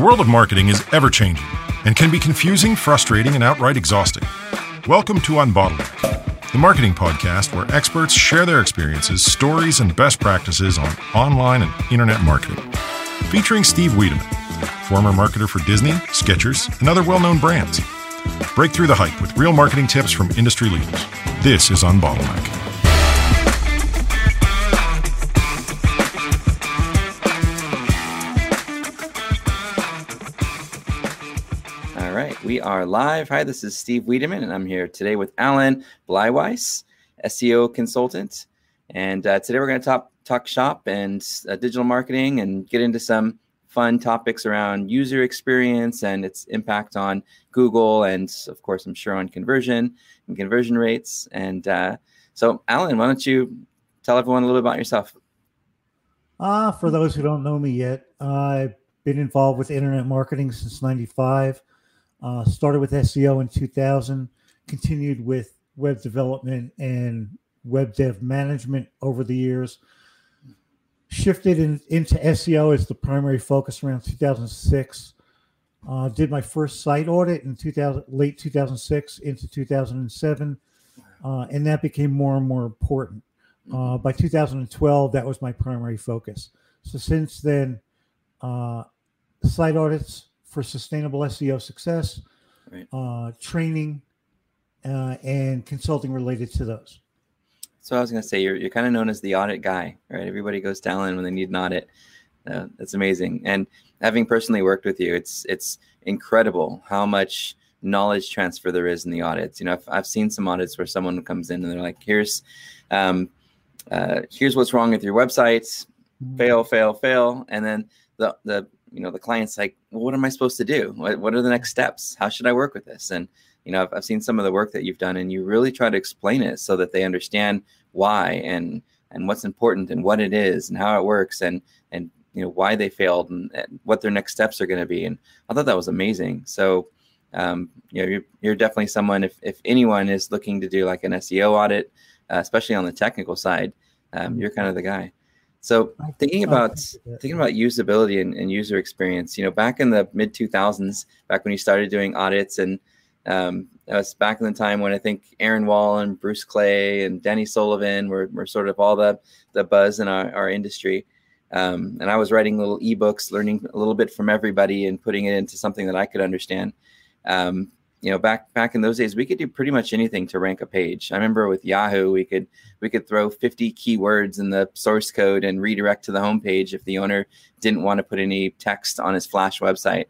world of marketing is ever changing and can be confusing, frustrating, and outright exhausting. Welcome to Unbottleneck, the marketing podcast where experts share their experiences, stories, and best practices on online and internet marketing. Featuring Steve Wiedemann, former marketer for Disney, Skechers, and other well known brands. Break through the hype with real marketing tips from industry leaders. This is Unbottleneck. We are live. Hi, this is Steve Wiedemann, and I'm here today with Alan Bleiweiss, SEO consultant. And uh, today we're going to talk talk shop and uh, digital marketing and get into some fun topics around user experience and its impact on Google, and of course, I'm sure on conversion and conversion rates. And uh, so, Alan, why don't you tell everyone a little bit about yourself? Uh, for those who don't know me yet, I've been involved with internet marketing since 95. Uh, started with SEO in 2000, continued with web development and web dev management over the years. Shifted in, into SEO as the primary focus around 2006. Uh, did my first site audit in 2000, late 2006 into 2007, uh, and that became more and more important. Uh, by 2012, that was my primary focus. So since then, uh, site audits for sustainable SEO success, Right. uh, training, uh, and consulting related to those. So I was going to say you're you're kind of known as the audit guy, right? Everybody goes to Alan when they need an audit. Uh, that's amazing. And having personally worked with you, it's it's incredible how much knowledge transfer there is in the audits. You know, I've, I've seen some audits where someone comes in and they're like, "Here's, um, uh, here's what's wrong with your website. Fail, fail, fail," and then the the you know the client's like, well, "What am I supposed to do? What what are the next steps? How should I work with this?" And you know, I've, I've seen some of the work that you've done, and you really try to explain it so that they understand why and and what's important and what it is and how it works and and you know why they failed and, and what their next steps are going to be. And I thought that was amazing. So, um, you know, you're, you're definitely someone if if anyone is looking to do like an SEO audit, uh, especially on the technical side, um, you're kind of the guy. So thinking about thinking about usability and, and user experience, you know, back in the mid 2000s, back when you started doing audits, and um, that was back in the time when I think Aaron Wall and Bruce Clay and Danny Sullivan were, were sort of all the the buzz in our, our industry. Um, and I was writing little ebooks, learning a little bit from everybody and putting it into something that I could understand. Um, you know, back back in those days, we could do pretty much anything to rank a page. I remember with Yahoo, we could we could throw 50 keywords in the source code and redirect to the homepage if the owner didn't want to put any text on his Flash website.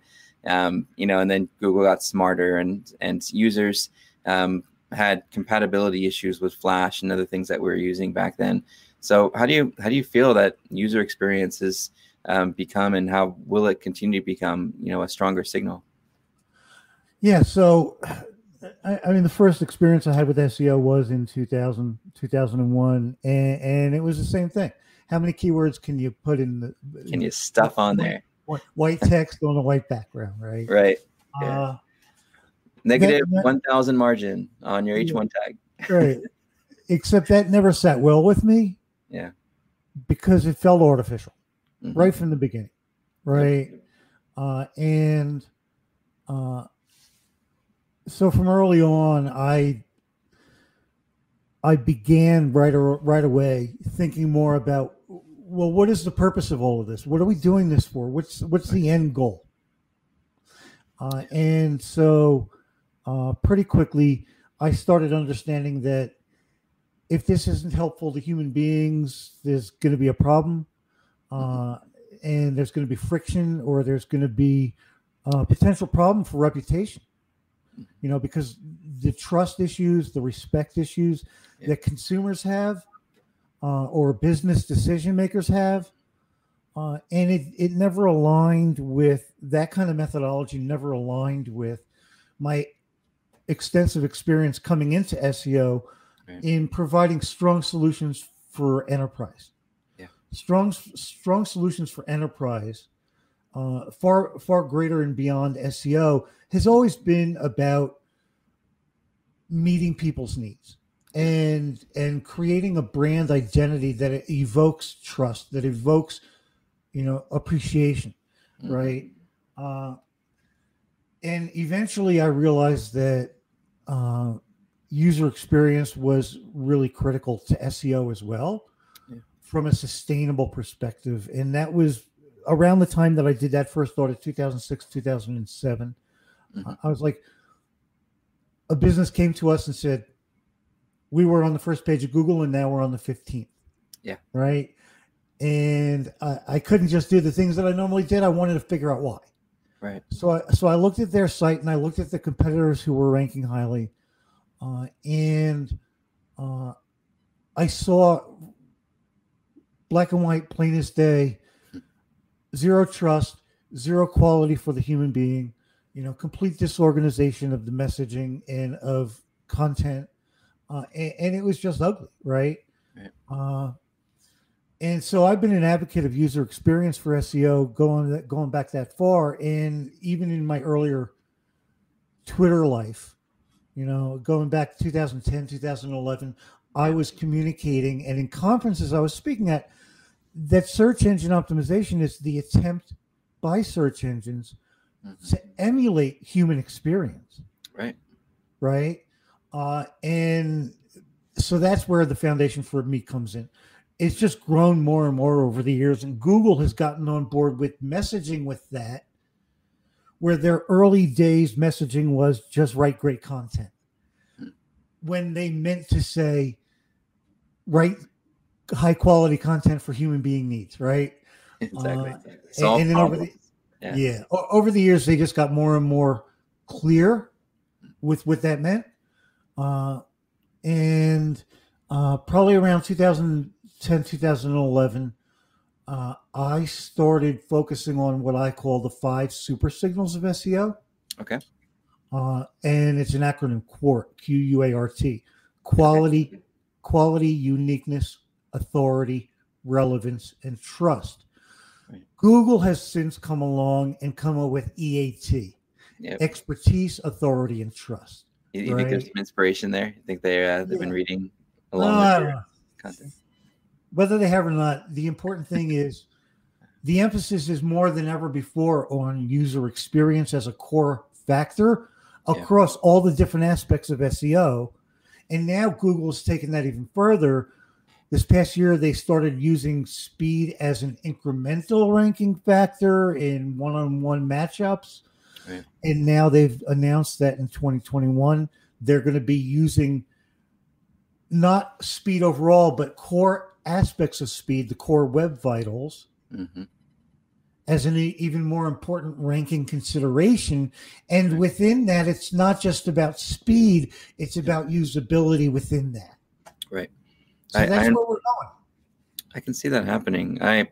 Um, you know, and then Google got smarter and and users um, had compatibility issues with Flash and other things that we were using back then. So how do you how do you feel that user experience has um, become and how will it continue to become you know a stronger signal? Yeah, so I, I mean, the first experience I had with SEO was in 2000, 2001, and, and it was the same thing. How many keywords can you put in the Can you stuff on there? wh- white text on a white background, right? Right. Yeah. Uh, Negative that- 1000 margin on your H1 tag. right. Except that never sat well with me. Yeah. Because it felt artificial Mhm. right from the beginning, right? Uh, and uh, so from early on, I I began right right away thinking more about well, what is the purpose of all of this? What are we doing this for? What's what's the end goal? Uh, and so, uh, pretty quickly, I started understanding that if this isn't helpful to human beings, there's going to be a problem, uh, and there's going to be friction, or there's going to be a potential problem for reputation. You know, because the trust issues, the respect issues Yeah. that consumers have, uh, or business decision makers have, uh, and it it never aligned with that kind of methodology. Never aligned with my extensive experience coming into SEO Right. in providing strong solutions for enterprise. Yeah. Strong strong solutions for enterprise, uh, far far greater and beyond SEO, has always been about meeting people's needs and and creating a brand identity that evokes trust, that evokes, you know, appreciation, Mhm. right? Uh, and eventually I realized that uh, user experience was really critical to SEO as well yeah. from a sustainable perspective. And that was around the time that I did that first audit, 2006, 2007. Mm-hmm. I was like, a business came to us and said, we were on the first page of Google and now we're on the 15th. Yeah. Right. And I, I couldn't just do the things that I normally did. I wanted to figure out why. Right. So I so I looked at their site and I looked at the competitors who were ranking highly, uh, and uh, I saw black and white, plain as day, zero trust, zero quality for the human being, you know, complete disorganization of the messaging and of content, uh, and, and, it was just ugly, right? right. Uh, and so I've been an advocate of user experience for SEO going going back that far, and even in my earlier Twitter life, you know, going back 2010, 2011, I was communicating, and in conferences I was speaking at, that search engine optimization is the attempt by search engines mm-hmm. to emulate human experience. Right. Right. Uh, and so that's where the foundation for me comes in it's just grown more and more over the years and google has gotten on board with messaging with that where their early days messaging was just write great content when they meant to say write high quality content for human being needs right exactly uh, and, and, then over the, yeah. yeah over the years they just got more and more clear with what that meant uh, and uh, probably around 2000 10, 2011, uh, I started focusing on what I call the five super signals of SEO. Okay. Uh, and it's an acronym QUART, Q U A R T. Quality, okay. quality, uniqueness, authority, relevance, and trust. Right. Google has since come along and come up with EAT, yep. expertise, authority, and trust. You, you right? think there's some inspiration there? You think they uh, they've yeah. been reading along uh, with content? whether they have or not, the important thing is the emphasis is more than ever before on user experience as a core factor across yeah. all the different aspects of SEO. And now Google's taken that even further. This past year, they started using speed as an incremental ranking factor in one on one matchups. Right. And now they've announced that in 2021, they're going to be using not speed overall, but core aspects of speed, the core web vitals, mm-hmm. as an even more important ranking consideration. And within that, it's not just about speed, it's about usability within that. So I, that's I, where we're going. I can see that happening. I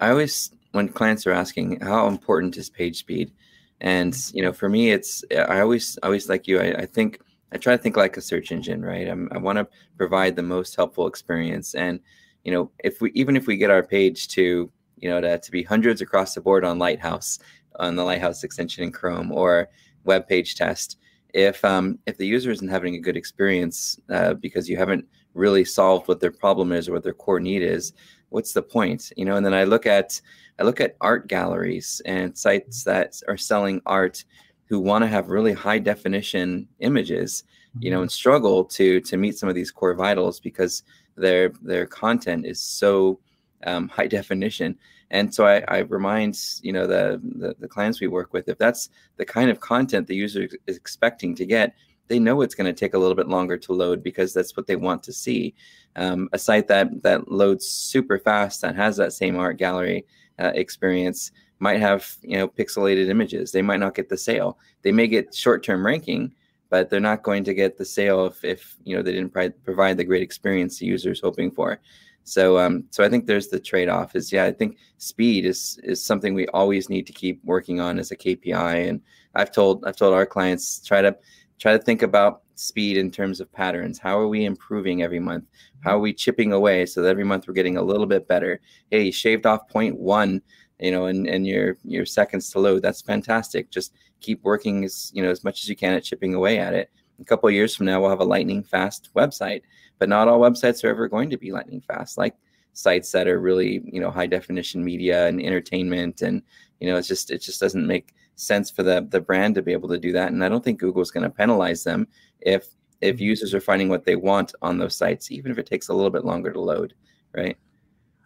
I always when clients are asking how important is page speed, and you know, for me, it's I always always like you. I, I think I try to think like a search engine, right? I'm, i want to provide the most helpful experience, and you know, if we even if we get our page to you know to, to be hundreds across the board on Lighthouse on the Lighthouse extension in Chrome or web page test, if um, if the user isn't having a good experience uh, because you haven't really solved what their problem is or what their core need is, what's the point? You know, and then I look at I look at art galleries and sites that are selling art who want to have really high definition images, you know, mm-hmm. and struggle to to meet some of these core vitals because their their content is so um, high definition. And so I, I remind you know the, the, the clients we work with if that's the kind of content the user is expecting to get, they know it's going to take a little bit longer to load because that's what they want to see. Um, a site that that loads super fast that has that same art gallery uh, experience might have you know pixelated images. They might not get the sale. They may get short-term ranking but they're not going to get the sale if, if you know they didn't provide the great experience the user is hoping for. So um, so i think there's the trade-off is yeah i think speed is is something we always need to keep working on as a kpi and i've told i've told our clients try to try to think about speed in terms of patterns how are we improving every month how are we chipping away so that every month we're getting a little bit better hey shaved off point one you know, and, and your your seconds to load. That's fantastic. Just keep working as you know as much as you can at chipping away at it. A couple of years from now, we'll have a lightning fast website, but not all websites are ever going to be lightning fast. Like sites that are really you know high definition media and entertainment and you know, it's just it just doesn't make sense for the the brand to be able to do that. And I don't think Google's going to penalize them if if mm-hmm. users are finding what they want on those sites, even if it takes a little bit longer to load, right?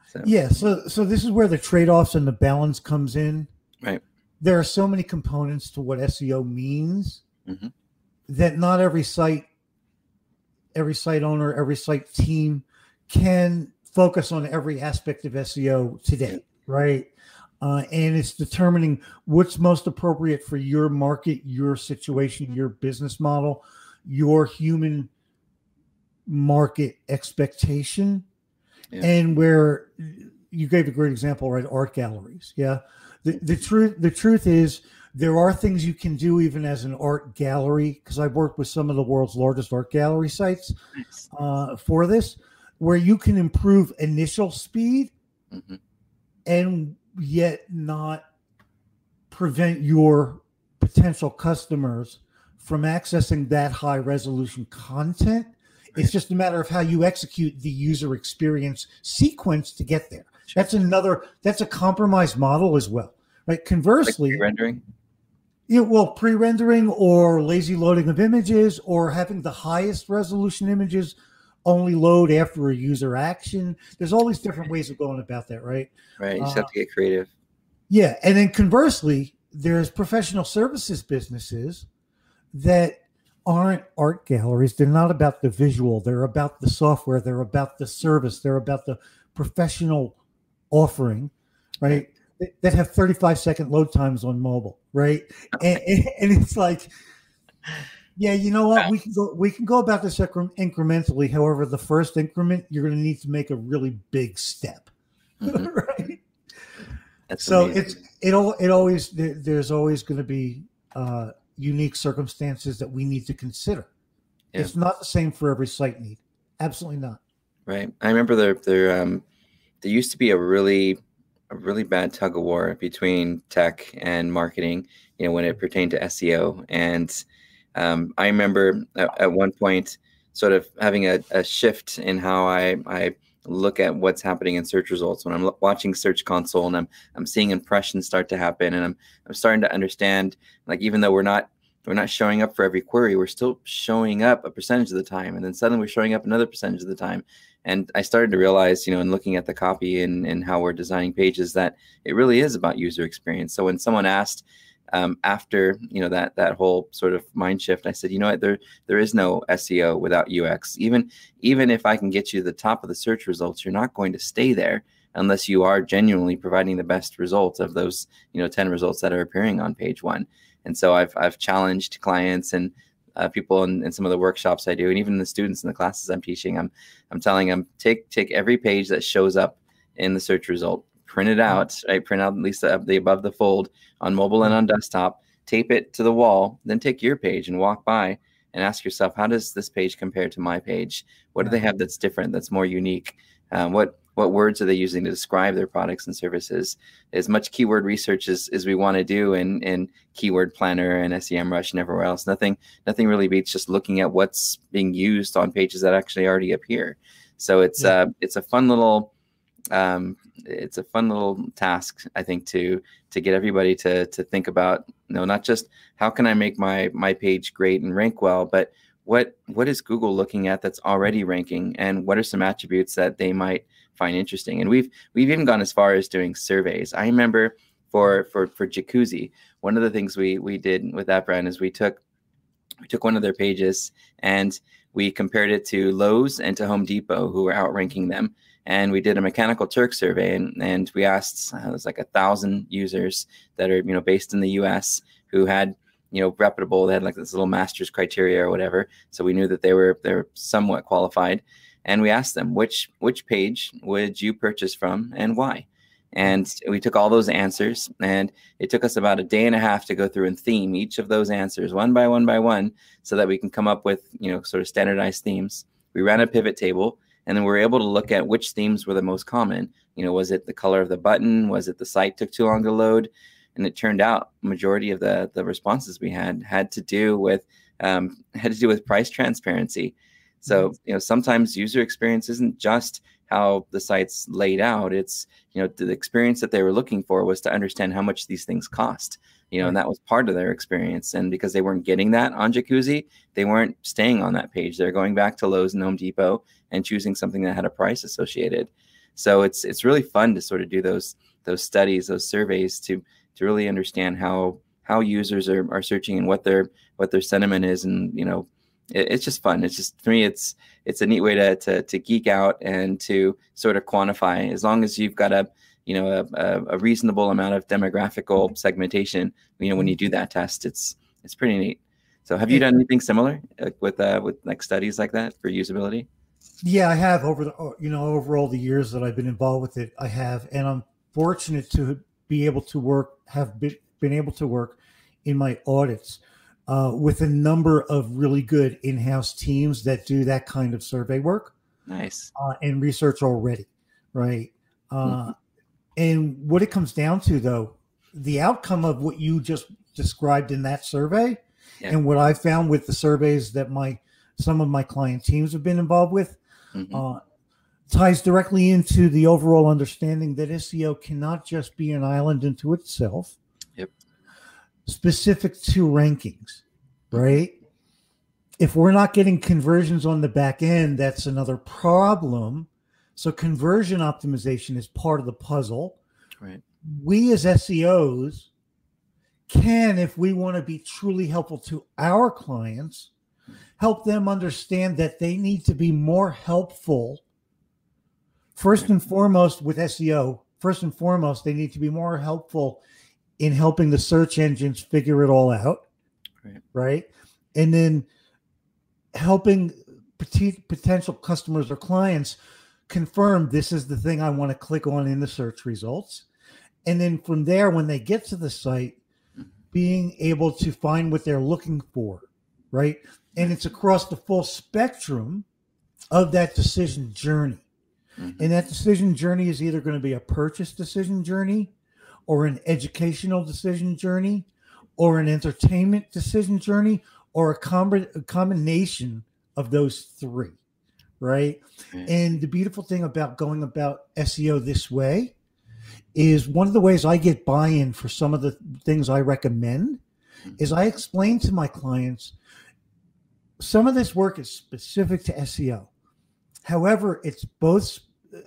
So. Yeah. So so this is where the trade offs and the balance comes in. Right. There are so many components to what SEO means mm-hmm. that not every site, every site owner, every site team can focus on every aspect of SEO today, right? Uh, and it's determining what's most appropriate for your market, your situation, your business model, your human market expectation, yeah. and where you gave a great example, right? Art galleries, yeah. The the truth the truth is there are things you can do even as an art gallery because I've worked with some of the world's largest art gallery sites uh, for this where you can improve initial speed mm-hmm. and yet not prevent your potential customers from accessing that high resolution content. It's just a matter of how you execute the user experience sequence to get there. That's another, that's a compromise model as well. Right. Conversely, like rendering. Yeah, well, pre-rendering or lazy loading of images or having the highest resolution images only load after a user action. There's all these different ways of going about that, right? Right. You just uh, have to get creative. Yeah. And then conversely, there's professional services businesses that aren't art galleries. They're not about the visual, they're about the software, they're about the service, they're about the professional offering, right? That have 35 second load times on mobile, right? And, and it's like, yeah, you know what? We can go. We can go about this incrementally. However, the first increment, you're going to need to make a really big step, mm-hmm. right? That's so amazing. it's it all it always there's always going to be uh, unique circumstances that we need to consider. Yeah. It's not the same for every site need. Absolutely not. Right. I remember there there um there used to be a really a really bad tug of war between tech and marketing. You know, when it pertained to SEO and um, I remember at, at, one point sort of having a, a, shift in how I, I look at what's happening in search results. When I'm watching Search Console and I'm I'm seeing impressions start to happen and I'm I'm starting to understand like even though we're not we're not showing up for every query we're still showing up a percentage of the time and then suddenly we're showing up another percentage of the time. And I started to realize you know in looking at the copy and and how we're designing pages that it really is about user experience. So when someone asked um, after you know that that whole sort of mind shift i said you know what? There there is no seo without ux even even if i can get you to the top of the search results you're not going to stay there unless you are genuinely providing the best results of those you know 10 results that are appearing on page one. And so i've i've challenged clients and uh, people in, in some of the workshops i do and even the students in the classes i'm teaching i'm i'm telling them take take every page that shows up in the search result print it out, right? Print out at least the, the above the fold on mobile and on desktop, tape it to the wall, then take your page and walk by and ask yourself, how does this page compare to my page? What do they have that's different, that's more unique? Um, what what words are they using to describe their products and services? As much keyword research as, as we want to do in, in Keyword Planner and SEMrush and everywhere else, nothing nothing really beats just looking at what's being used on pages that actually already appear. So it's yeah. uh, it's a fun little um, it's a fun little task i think to to get everybody to to think about you know not just how can i make my my page great and rank well but what what is google looking at that's already ranking and what are some attributes that they might find interesting? And we've we've even gone as far as doing surveys. I remember for for for jacuzzi one of the things we we did with that brand is we took we took one of their pages and we compared it to Lowe's and to Home Depot, who were outranking them and we did a mechanical turk survey and, and we asked uh, it was like a thousand users that are you know based in the us who had you know reputable they had like this little master's criteria or whatever so we knew that they were they were somewhat qualified and we asked them which which page would you purchase from and why? And we took all those answers and it took us about a day and a half to go through and theme each of those answers one by one by one so that we can come up with you know sort of standardized themes. We ran a pivot table and then we are able to look at which themes were the most common. You know, was it the color of the button? Was it the site took too long to load? And it turned out majority of the the responses we had had to do with um, had to do with price transparency. So you know, sometimes user experience isn't just how the site's laid out. It's you know the experience that they were looking for was to understand how much these things cost. You know, right. and that was part of their experience. And because they weren't getting that on Jacuzzi, they weren't staying on that page. They're going back to Lowe's and Home Depot and choosing something that had a price associated. So it's it's really fun to sort of do those those studies, those surveys to to really understand how how users are, are searching and what their what their sentiment is and you know it, it's just fun it's just for me it's it's a neat way to, to to geek out and to sort of quantify as long as you've got a you know a, a reasonable amount of demographical segmentation you know when you do that test it's it's pretty neat so have you done anything similar with uh, with like studies like that for usability yeah i have over the oh, you know over all the years that i've been involved with it i have and i'm fortunate to be able to work have been, been able to work in my audits uh, with a number of really good in-house teams that do that kind of survey work. Nice. Uh, and research already, right? Uh, mm-hmm. And what it comes down to, though, the outcome of what you just described in that survey, yeah. and what I found with the surveys that my some of my client teams have been involved with, mm-hmm. uh, ties directly into the overall understanding that SEO cannot just be an island into itself Yep. specific to rankings, right? If we're not getting conversions on the back end, that's another problem. So conversion optimization is part of the puzzle. Right. We as SEOs can, if we want to be truly helpful to our clients, help them understand that they need to be more helpful. First and foremost, with SEO, first and foremost, they need to be more helpful in helping the search engines figure it all out, right? right? And then helping potential customers or clients confirm this is the thing I want to click on in the search results. And then from there, when they get to the site, being able to find what they're looking for, right? And it's across the full spectrum of that decision journey. Mm-hmm. And that decision journey is either going to be a purchase decision journey or an educational decision journey or an entertainment decision journey or a, com- a combination of those three right mm-hmm. and the beautiful thing about going about seo this way is one of the ways i get buy-in for some of the things i recommend mm-hmm. is i explain to my clients some of this work is specific to seo however it's both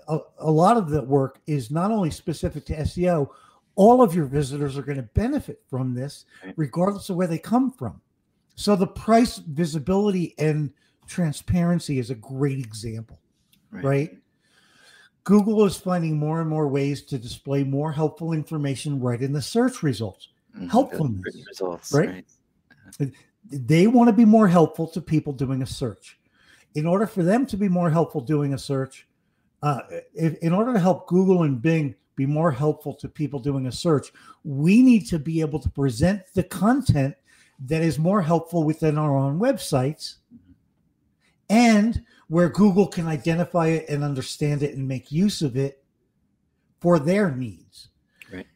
a, a lot of the work is not only specific to seo all of your visitors are going to benefit from this, regardless of where they come from. So the price visibility and transparency is a great example, right? right? Google is finding more and more ways to display more helpful information right in the search results. Mm-hmm. Helpfulness, results, right? right? They want to be more helpful to people doing a search. In order for them to be more helpful doing a search, uh, if, in order to help Google and Bing be more helpful to people doing a search, we need to be able to present the content that is more helpful within our own websites and where Google can identify it and understand it and make use of it for their needs. Right.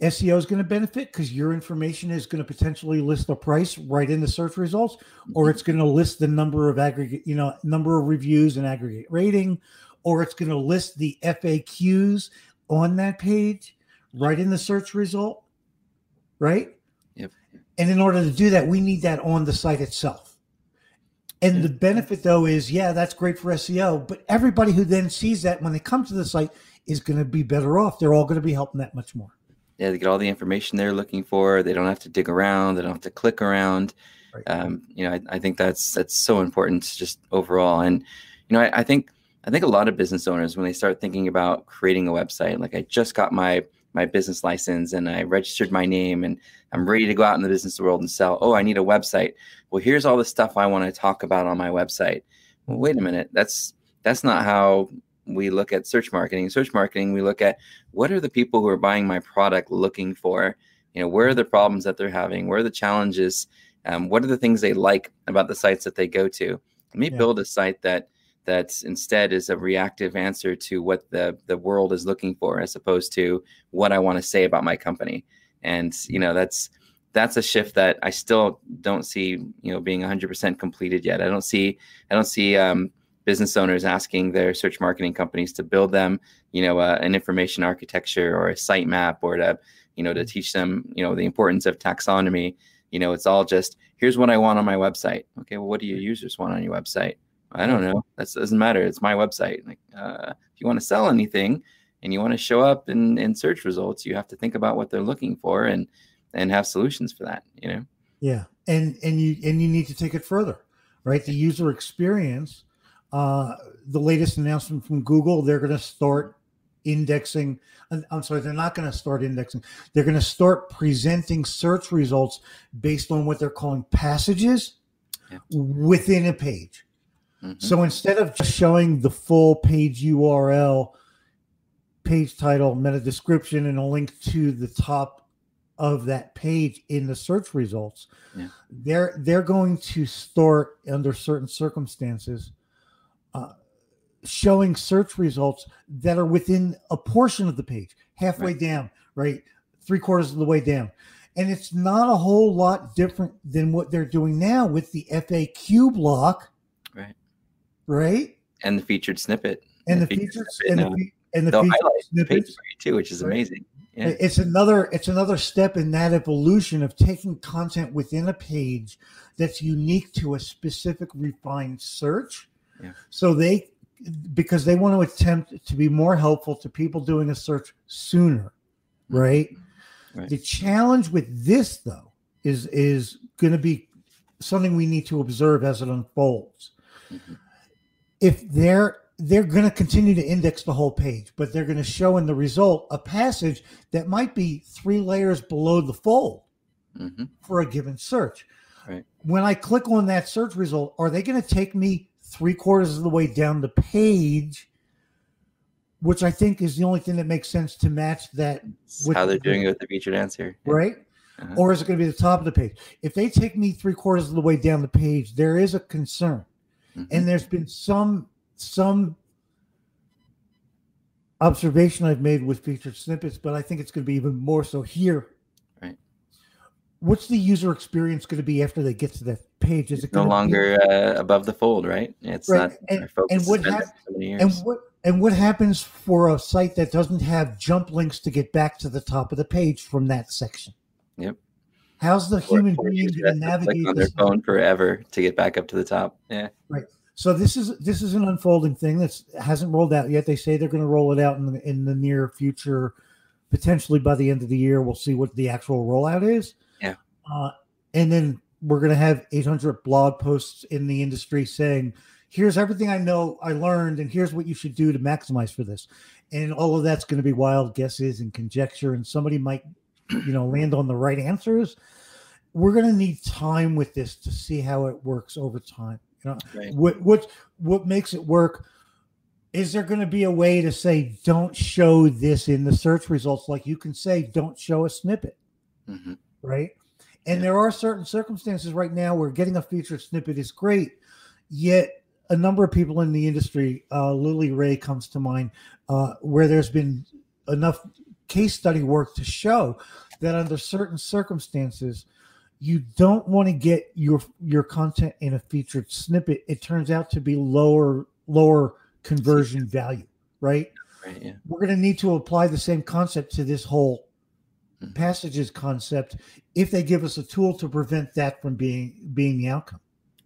SEO is going to benefit because your information is going to potentially list the price right in the search results, or it's going to list the number of aggregate, you know, number of reviews and aggregate rating, or it's going to list the FAQs on that page, right in the search result, right? Yep. And in order to do that, we need that on the site itself. And the benefit though is, yeah, that's great for SEO, but everybody who then sees that when they come to the site is going to be better off. They're all going to be helping that much more. Yeah, they get all the information they're looking for. They don't have to dig around. They don't have to click around. Right. Um, you know, I, I, think that's that's so important just overall. And you know, I, I think I think a lot of business owners, when they start thinking about creating a website, like I just got my my business license and I registered my name and I'm ready to go out in the business world and sell. Oh, I need a website. Well, here's all the stuff I want to talk about on my website. Well, wait a minute. That's that's not how we look at search marketing. Search marketing, we look at what are the people who are buying my product looking for? You know, where are the problems that they're having? Where are the challenges? Um, what are the things they like about the sites that they go to? Let me yeah. build a site that that instead is a reactive answer to what the the world is looking for as opposed to what I want to say about my company. And you know, that's that's a shift that I still don't see, you know, being 100% completed yet. I don't see I don't see um, business owners asking their search marketing companies to build them, you know, uh, an information architecture or a sitemap or to, you know, to teach them, you know, the importance of taxonomy. You know, it's all just here's what I want on my website. Okay, well, what do your users want on your website? I don't know. That doesn't matter. It's my website. Like, uh, if you want to sell anything and you want to show up in, in search results, you have to think about what they're looking for and and have solutions for that. You know. Yeah, and and you and you need to take it further, right? The user experience. Uh, the latest announcement from Google, they're going to start indexing. I'm sorry, they're not going to start indexing. They're going to start presenting search results based on what they're calling passages yeah. within a page. Mm-hmm. So instead of just showing the full page URL, page title, meta description, and a link to the top of that page in the search results, yeah. they're they're going to start under certain circumstances uh, showing search results that are within a portion of the page, halfway right. down, right, three quarters of the way down. And it's not a whole lot different than what they're doing now with the FAQ block right? And the featured snippet. And, the, the featured, and the, and the featured snippets too, which is right? amazing. Yeah. It's another it's another step in that evolution of taking content within a page that's unique to a specific refined search. Yeah. So they because they want to attempt to be more helpful to people doing a search sooner, mm-hmm. right? right. The challenge with this though is is going to be something we need to observe as it unfolds. Mm-hmm if they're they're going to continue to index the whole page, but they're going to show in the result a passage that might be three layers below the fold mm-hmm. for a given search. Right. When I click on that search result, are they going to take me three quarters of the way down the page? Which I think is the only thing that makes sense to match that. With how they're the, doing it with the featured answer, right? Uh-huh. Or is it going to be the top of the page? If they take me three quarters of the way down the page, there is a concern Mm-hmm. And there's been some some observation I've made with featured snippets, but I think it's going to be even more so here. Right. What's the user experience going to be after they get to that page? Is it no longer be- uh, above the fold, right? It's right. not. And, and what hap- and what and what happens for a site that doesn't have jump links to get back to the top of the page from that section? Yep. How's the human being going to navigate on their phone forever to get back up to the top? Yeah. Right. So this is this is an unfolding thing that hasn't rolled out yet. They say they're going to roll it out in the, in the near future, potentially by the end of the year. We'll see what the actual rollout is. Yeah. Uh, and then we're going to have 800 blog posts in the industry saying, "Here's everything I know, I learned, and here's what you should do to maximize for this." And all of that's going to be wild guesses and conjecture, and somebody might you know land on the right answers we're going to need time with this to see how it works over time you know right. what what what makes it work is there going to be a way to say don't show this in the search results like you can say don't show a snippet mm-hmm. right and yeah. there are certain circumstances right now where getting a featured snippet is great yet a number of people in the industry uh, lily ray comes to mind uh, where there's been enough case study work to show that under certain circumstances you don't want to get your your content in a featured snippet. It turns out to be lower lower conversion value right, right yeah. we're going to need to apply the same concept to this whole mm-hmm. passages concept if they give us a tool to prevent that from being being the outcome.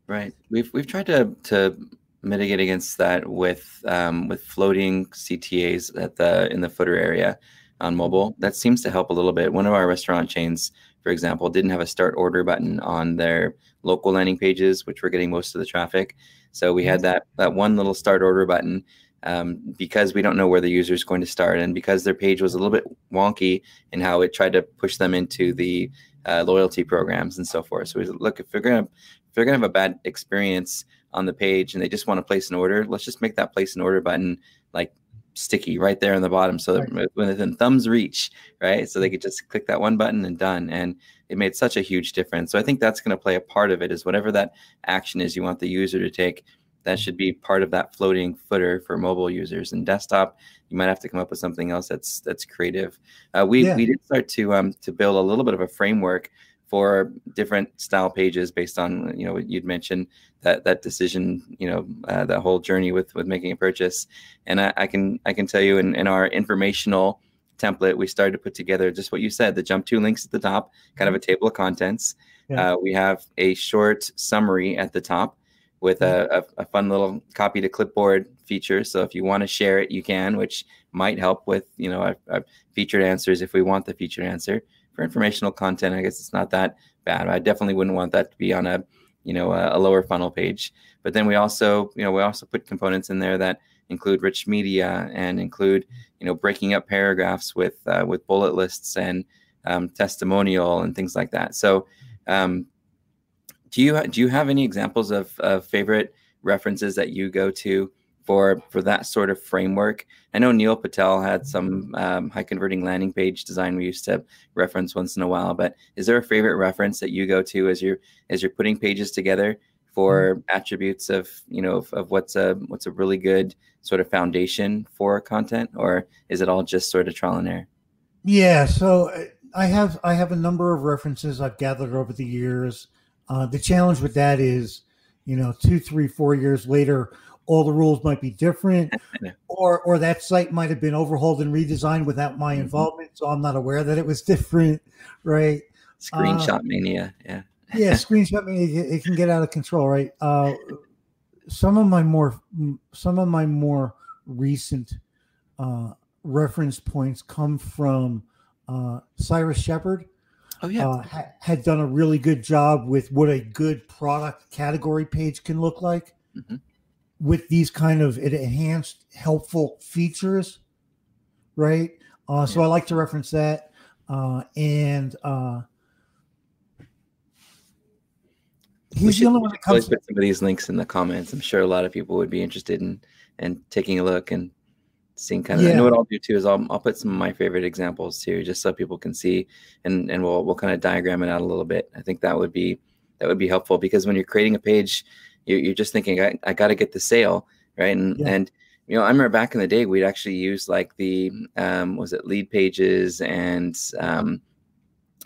Right. We've we've tried to to mitigate against that with um, with floating ctas at the in the footer area on mobile. That seems to help a little bit. One of our restaurant chains, for example, didn't have a start order button on their local landing pages, which were getting most of the traffic. So we had mm-hmm. that that one little start order button um, because we don't know where the user is going to start, and because their page was a little bit wonky in how it tried to push them into the uh, loyalty programs and so forth. So we said, look, if they're gonna if they're gonna have a bad experience on the page and they just want to place an order, let's just make that place an order button like sticky right there on the bottom so right. within thumbs reach right so they could just click that one button and done and it made such a huge difference so i think that's going to play a part of it is whatever that action is you want the user to take that should be part of that floating footer for mobile users and desktop you might have to come up with something else that's that's creative uh, we yeah. we did start to um to build a little bit of a framework for different style pages based on you know what you'd mentioned that that decision you know uh, that whole journey with with making a purchase. And I, I, can i can tell you in, in our informational template we started to put together just what you said the jump to links at the top kind of a table of contents. Yeah. uh, we have a short summary at the top with a, a, a, fun little copy to clipboard feature. So if you want to share it you can which might help with you know our, our featured answers if we want the featured answer for informational content, I guess it's not that bad. I definitely wouldn't want that to be on a you know a, a lower funnel page. But then we also you know we also put components in there that include rich media and include you know breaking up paragraphs with uh, with bullet lists and um, testimonial and things like that. So um, do you do you have any examples of, of favorite references that you go to for for that sort of framework. I know Neil Patel had some um, high converting landing page design we used to reference once in a while. But is there a favorite reference that you go to as you're as you're putting pages together for mm-hmm. attributes of you know of, of, what's a what's a really good sort of foundation for content, or is it all just sort of trial and error? Yeah, so I have I have a number of references I've gathered over the years. Uh, the challenge with that is, you know, two, three, four years later all the rules might be different or or that site might have been overhauled and redesigned without my mm-hmm. involvement so i'm not aware that it was different right? Screenshot uh, mania yeah. yeah screenshot mania it can get out of control right? Uh, some of my more some of my more recent uh, reference points come from uh, cyrus shepard oh yeah. Uh, ha- had done a really good job with what a good product category page can look like. Mm-hmm with these kind of enhanced helpful features, right? Uh, so I like to reference that. Uh, and uh, he's the only one that comes. Put some of these links in the comments. I'm sure a lot of people would be interested in and taking a look and seeing kind of. Yeah. I know what I'll do too is I'll I'll put some of my favorite examples too, just so people can see and and we'll we'll kind of diagram it out a little bit. I think that would be that would be helpful because when you're creating a page you're, you're just thinking, I, I got to get the sale, right? And yeah. and you know, I remember back in the day, we'd actually use like the um, was it Leadpages and um,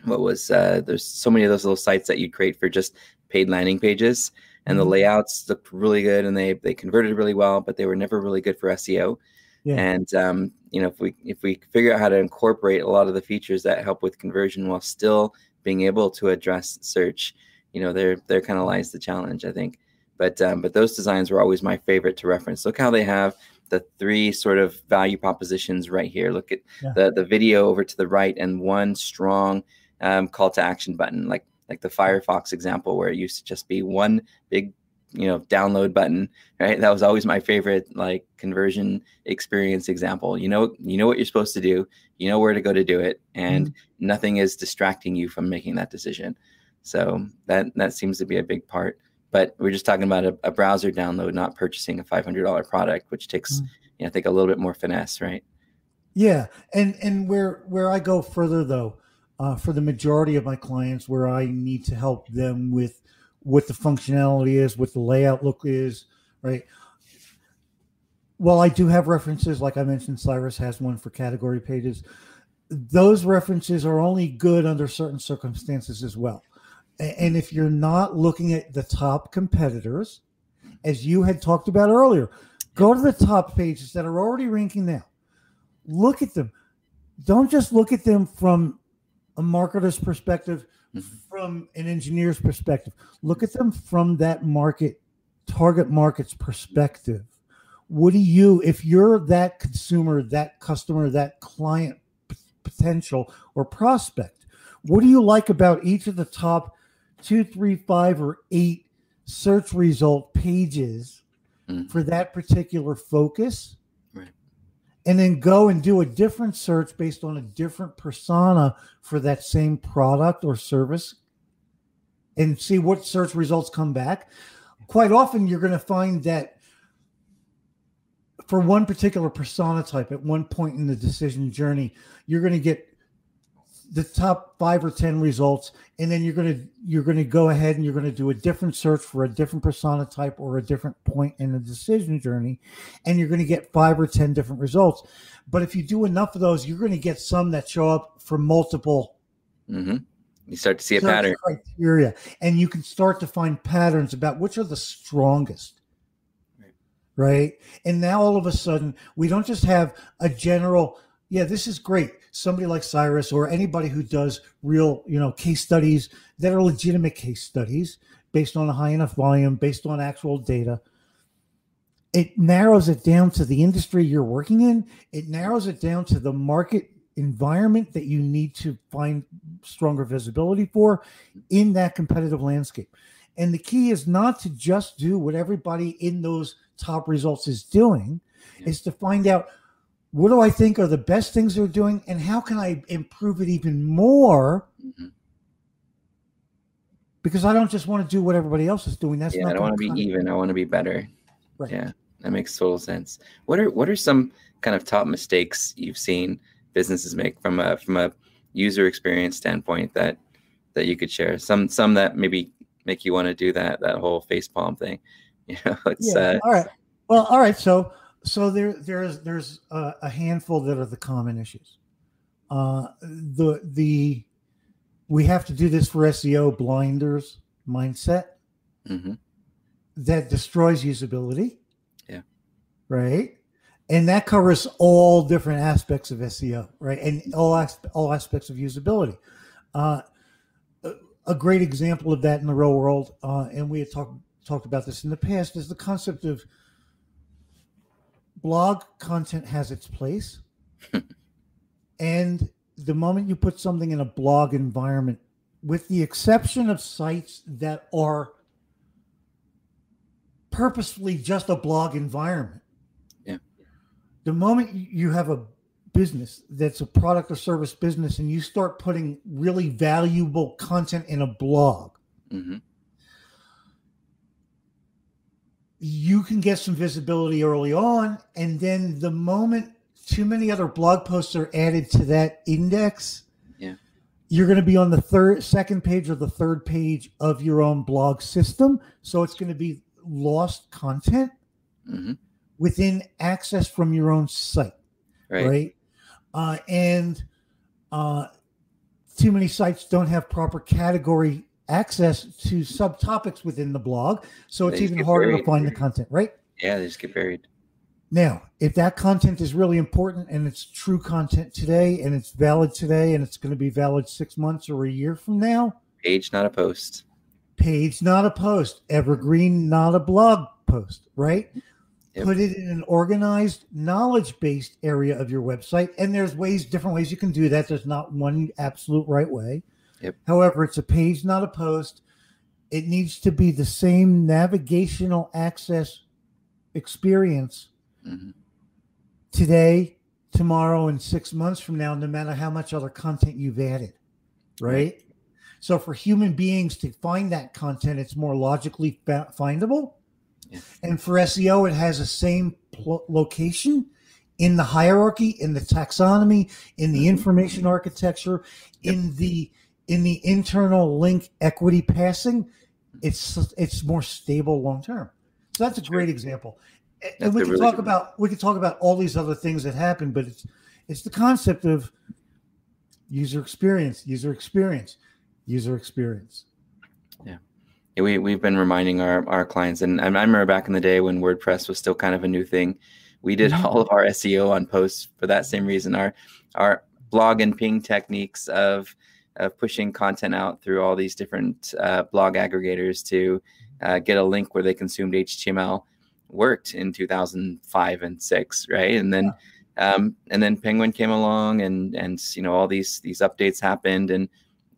what was uh, there's so many of those little sites that you'd create for just paid landing pages, and mm-hmm. the layouts looked really good and they they converted really well, but they were never really good for SEO. Yeah. And um, you know, if we if we figure out how to incorporate a lot of the features that help with conversion while still being able to address search, you know, there there kind of lies the challenge, I think. But um, but those designs were always my favorite to reference. Look how they have the three sort of value propositions right here. Look at yeah. the the video over to the right and one strong um, call to action button, like like the Firefox example where it used to just be one big you know download button right that was always my favorite like conversion experience example you know you know what you're supposed to do you know where to go to do it and mm-hmm. nothing is distracting you from making that decision so that that seems to be a big part but we're just talking about a, a browser download, not purchasing a $500 product, which takes, mm. you know, I think a little bit more finesse, right? Yeah, and and where where I go further though, uh, for the majority of my clients, where I need to help them with what the functionality is, what the layout look is, right? Well, I do have references, like I mentioned, Cyrus has one for category pages. Those references are only good under certain circumstances as well. And if you're not looking at the top competitors, as you had talked about earlier, go to the top pages that are already ranking now. Look at them. Don't just look at them from a marketer's perspective, mm-hmm. from an engineer's perspective. Look at them from that market, target market's perspective. What do you, if you're that consumer, that customer, that client potential or prospect, what do you like about each of the top two, three, five, or eight search result pages mm. for that particular focus. Right. And then go and do a different search based on a different persona for that same product or service and see what search results come back. Quite often, you're going to find that for one particular persona type at one point in the decision journey, you're going to get the top five or ten results and then you're going to you're going to go ahead and you're going to do a different search for a different persona type or a different point in the decision journey and you're going to get five or ten different results but if you do enough of those you're going to get some that show up for multiple mm-hmm. You start to see a pattern. Criteria, and you can start to find patterns about which are the strongest. Right. And now all of a sudden, we don't just have a general, yeah, this is great. Somebody like Cyrus or anybody who does real, you know, case studies that are legitimate case studies based on a high enough volume, based on actual data. It narrows it down to the industry you're working in. It narrows it down to the market environment that you need to find stronger visibility for in that competitive landscape. And the key is not to just do what everybody in those top results is doing, yeah. is to find out what do I think are the best things they're doing and how can I improve it even more? Mm-hmm. Because I don't just want to do what everybody else is doing. That's yeah, I don't want to be even. I want to be better. Right. Yeah, that makes total sense. What are what are some kind of top mistakes you've seen businesses make from a from a user experience standpoint that that you could share? Some some that maybe make you want to do that that whole face palm thing. You know, it's yeah. Uh, all right. Well, all right. So so there there's there's a, a handful that are the common issues. Uh, the the we have to do this for SEO blinders mindset mm-hmm. that destroys usability. Yeah. Right and that covers all different aspects of SEO, right? And all all aspects of usability. Uh, a great example of that in the real world, uh, and we had talked talked about this in the past, is the concept of blog content has its place, and the moment you put something in a blog environment, with the exception of sites that are purposefully just a blog environment Yeah. the moment you have a business that's a product or service business and you start putting really valuable content in a blog mm-hmm. You can get some visibility early on and then the moment too many other blog posts are added to that index yeah you're going to be on the third second page or the third page of your own blog system so it's going to be lost content mm-hmm within access from your own site, right? right? Uh, and uh, too many sites don't have proper category access to subtopics within the blog, so it's even harder buried. to find the content, right? Yeah, they just get buried. Now, if that content is really important and it's true content today and it's valid today and it's going to be valid six months or a year from now, page, not a post. Page, not a post. Evergreen, not a blog post, right? Yep. Put it in an organized, knowledge based area of your website. And there's ways, different ways you can do that. There's not one absolute right way. Yep. However, it's a page, not a post. It needs to be the same navigational access experience mm-hmm. today, tomorrow, and six months from now, no matter how much other content you've added. Right. So for human beings to find that content, it's more logically findable and for SEO, it has the same pl- location in the hierarchy, in the taxonomy, in the mm-hmm. information architecture, in the in the internal link equity passing. It's it's more stable long term. So that's a great example. That's and we can really talk about we can talk about all these other things that happen, but it's it's the concept of user experience, user experience, user experience Yeah. we we've been reminding our our clients, and I remember back in the day when WordPress was still kind of a new thing. We did mm-hmm. all of our SEO on posts for that same reason. Our our blog and ping techniques of of pushing content out through all these different uh, blog aggregators to uh, get a link where they consumed HTML worked in 2005 and six, right? And then um, and then Penguin came along, and and you know all these these updates happened, and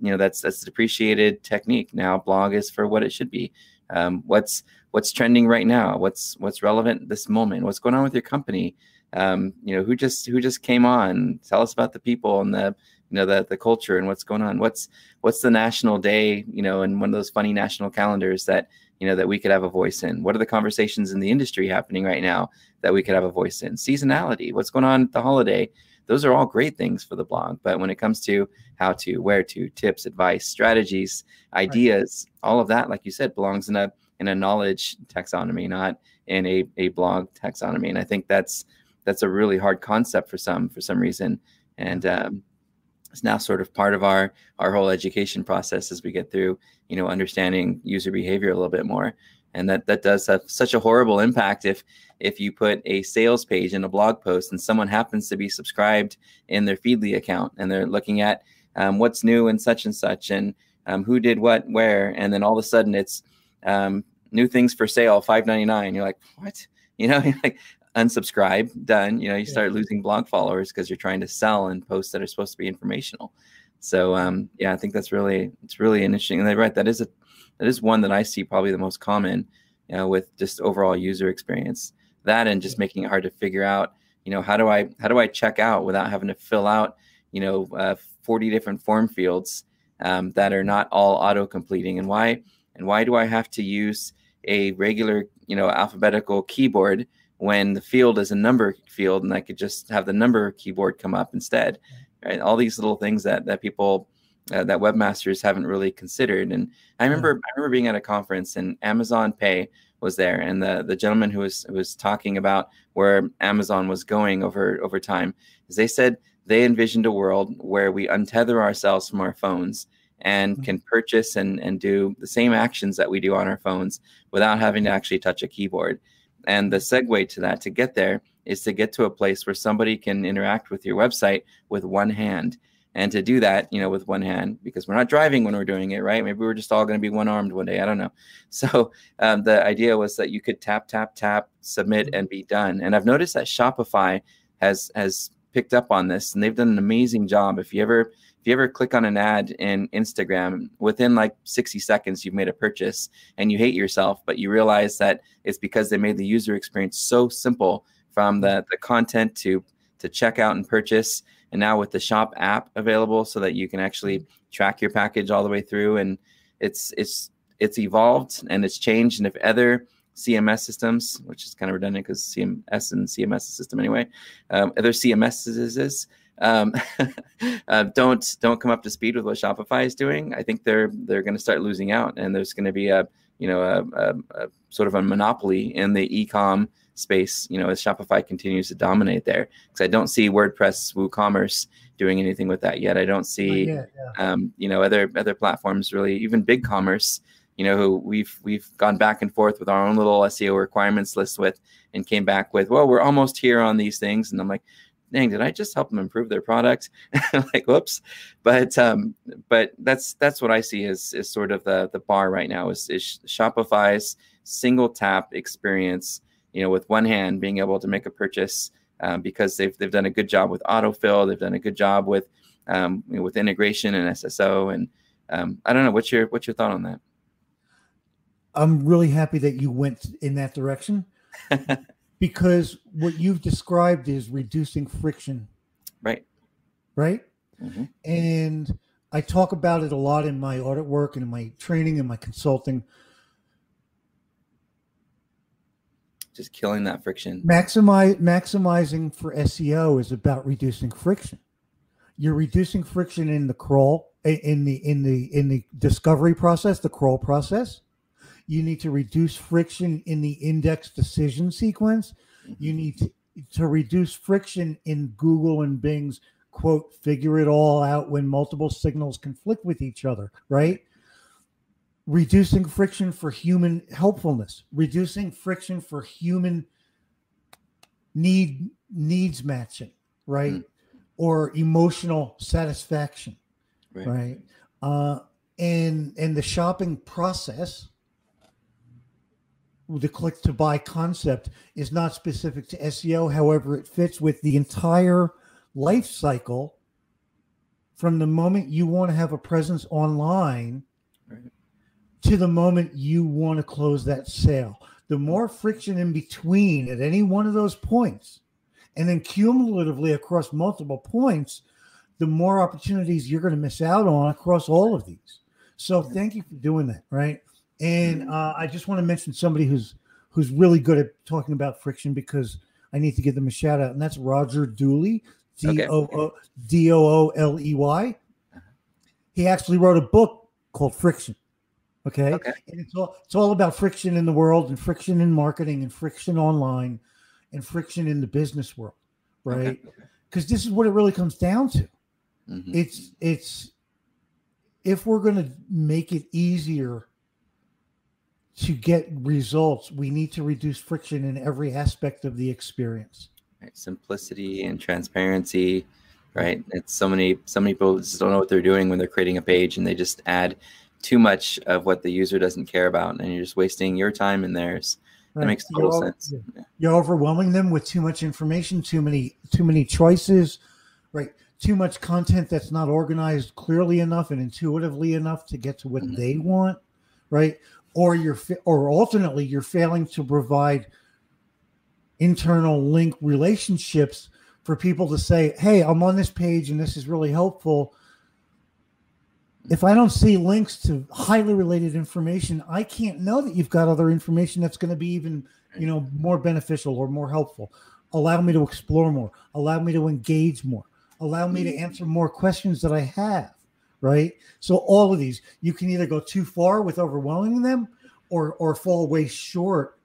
you know that's that's a depreciated technique. Now blog is for what it should be. Um, what's what's trending right now? What's what's relevant this moment? What's going on with your company? Um, you know who just who just came on? Tell us about the people and the you know the the culture and what's going on what's what's the national day you know and one of those funny national calendars that you know that we could have a voice in what are the conversations in the industry happening right now that we could have a voice in seasonality what's going on at the holiday those are all great things for the blog. But when it comes to how to, where to, tips, advice, strategies, ideas, right. all of that, like you said, belongs in a in a knowledge taxonomy, not in a, a blog taxonomy. And I think that's that's a really hard concept for some for some reason. And um, it's now sort of part of our our whole education process as we get through you know understanding user behavior a little bit more. And that that does have such a horrible impact if if you put a sales page in a blog post and someone happens to be subscribed in their feedly account and they're looking at um, what's new and such and such and um, who did what where and then all of a sudden it's um, new things for sale 599 you're like what? You know like unsubscribe done you know you start losing blog followers because you're trying to sell and posts that are supposed to be informational. So um, yeah i think that's really it's really interesting. And they're right that is a that is one that i see probably the most common you know, with just overall user experience. That and just making it hard to figure out you know how do i how do i check out without having to fill out you know uh, 40 different form fields um, that are not all auto completing and why and why do i have to use a regular you know alphabetical keyboard when the field is a number field and I could just have the number keyboard come up instead. Right? All these little things that that people uh, that webmasters haven't really considered. And I remember I remember being at a conference and Amazon Pay was there, and the the gentleman who was who was talking about where Amazon was going over over time is they said they envisioned a world where we untether ourselves from our phones and mm-hmm. can purchase and, and do the same actions that we do on our phones without having to actually touch a keyboard. And the segue to that to get there is to get to a place where somebody can interact with your website with one hand. And to do that, you know, with one hand, because we're not driving when we're doing it, right? Maybe we're just all going to be one armed one day. I don't know. So um, the idea was that you could tap, tap, tap, submit, and be done. And I've noticed that Shopify has has picked up on this, and they've done an amazing job. If you ever if you ever click on an ad in Instagram, within like 60 seconds, you've made a purchase and you hate yourself, but you realize that it's because they made the user experience so simple from the, the content to to check out and purchase. And now with the shop app available so that you can actually track your package all the way through. And it's it's it's evolved and it's changed. And if other CMS systems, which is kind of redundant because CMS and CMS system anyway, um, other CMSs um, uh, don't don't come up to speed with what Shopify is doing, I think they're they're going to start losing out, and there's going to be a you know a, a, a, sort of a monopoly in the e-com space. You know, as Shopify continues to dominate there, because I don't see WordPress WooCommerce doing anything with that yet. I don't see yet, yeah. um, you know other other platforms really, even BigCommerce. You know, who we've we've gone back and forth with our own little SEO requirements list with, and came back with, well, we're almost here on these things, and I'm like, dang, did I just help them improve their product? like, whoops. But um, but that's that's what I see as is sort of the the bar right now is, is Shopify's single tap experience. You know, with one hand being able to make a purchase um, because they've they've done a good job with autofill. They've done a good job with um, you know, with integration and SSO. And um, I don't know what's your what's your thought on that. I'm really happy that you went in that direction because what you've described is reducing friction. Right. Right. Mm-hmm. And I talk about it a lot in my audit work and in my training and my consulting. Just killing that friction. Maximize maximizing for SEO is about reducing friction. You're reducing friction in the crawl in the in the in the discovery process, the crawl process you need to reduce friction in the index decision sequence. You need to, to reduce friction in Google and Bing's quote, figure it all out when multiple signals conflict with each other, right? Reducing friction for human helpfulness, reducing friction for human need needs matching, right? Mm. Or emotional satisfaction, right? right? Uh, and and the shopping process the click to buy concept is not specific to SEO. However, it fits with the entire life cycle from the moment you want to have a presence online right. to the moment you want to close that sale. The more friction in between at any one of those points, and then cumulatively across multiple points, the more opportunities you're going to miss out on across all of these. So, thank you for doing that, right? And mm-hmm. uh, I just want to mention somebody who's who's really good at talking about friction because I need to give them a shout out, and that's Roger Dooley, D O D O O L E Y. He actually wrote a book called Friction. Okay, okay. and it's all it's all about friction in the world, and friction in marketing, and friction online, and friction in the business world, right? Because okay. this is what it really comes down to. Mm-hmm. It's it's if we're going to make it easier to get results, we need to reduce friction in every aspect of the experience. Right. Simplicity and transparency, right? It's so many so many people just don't know what they're doing when they're creating a page and they just add too much of what the user doesn't care about and you're just wasting your time and theirs. Right. That makes total you're, sense. You're overwhelming them with too much information, too many too many choices, right? Too much content that's not organized clearly enough and intuitively enough to get to what mm-hmm. they want, right? Or you're or alternately you're failing to provide internal link relationships for people to say hey i'm on this page and this is really helpful. If i don't see links to highly related information i can't know that you've got other information that's going to be even you know more beneficial or more helpful. Allow me to explore more. Allow me to engage more. Allow me to mm-hmm. answer more questions that i have right? So all of these, you can either go too far with overwhelming them, or or fall way short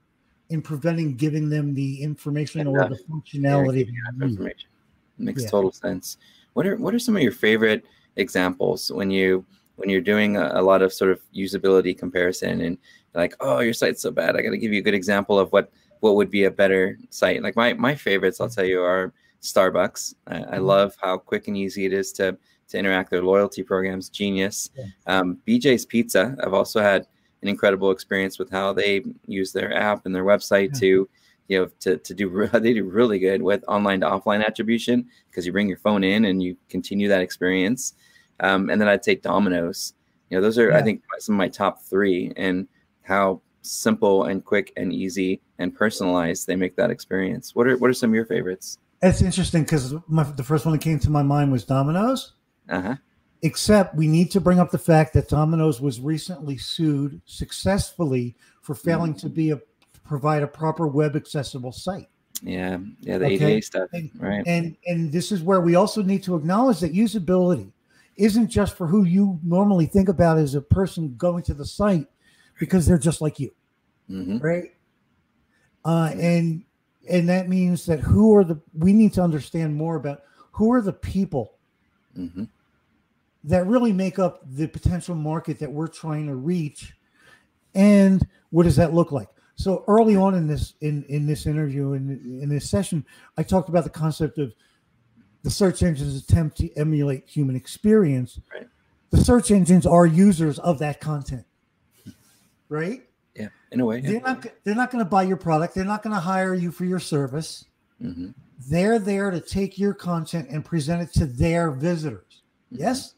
in preventing giving them the information or the functionality. Information makes yeah. total sense. What are what are some of your favorite examples when you when you're doing a, a lot of sort of usability comparison and like, oh, your site's so bad. I got to give you a good example of what what would be a better site. Like my my favorites, I'll tell you, are Starbucks. I, I mm-hmm. love how quick and easy it is to to interact. Their loyalty programs, genius. Yeah. Um, BJ's Pizza, I've also had an incredible experience with how they use their app and their website yeah. to, you know, to, to do, they do really good with online to offline attribution because you bring your phone in and you continue that experience. Um, and then I'd say Domino's, you know, those are, yeah. I think, some of my top three and how simple and quick and easy and personalized they make that experience. What are, what are some of your favorites? It's interesting because the first one that came to my mind was Domino's. Uh-huh. Except we need to bring up the fact that Domino's was recently sued successfully for failing mm-hmm. to be a provide a proper web accessible site. Yeah, yeah, the okay? ADA stuff, and, right? And and this is where we also need to acknowledge that usability isn't just for who you normally think about as a person going to the site because they're just like you, mm-hmm. right? Uh, and and that means that who are the we need to understand more about who are the people mm-hmm. That really make up the potential market that we're trying to reach and what does that look like so early on in this in in this interview in in this session i talked about the concept of the search engines attempt to emulate human experience right. the search engines are users of that content right yeah in a way yeah. they're not they're not going to buy your product they're not going to hire you for your service mm-hmm. They're there to take your content and present it to their visitors. Mm-hmm. Yes?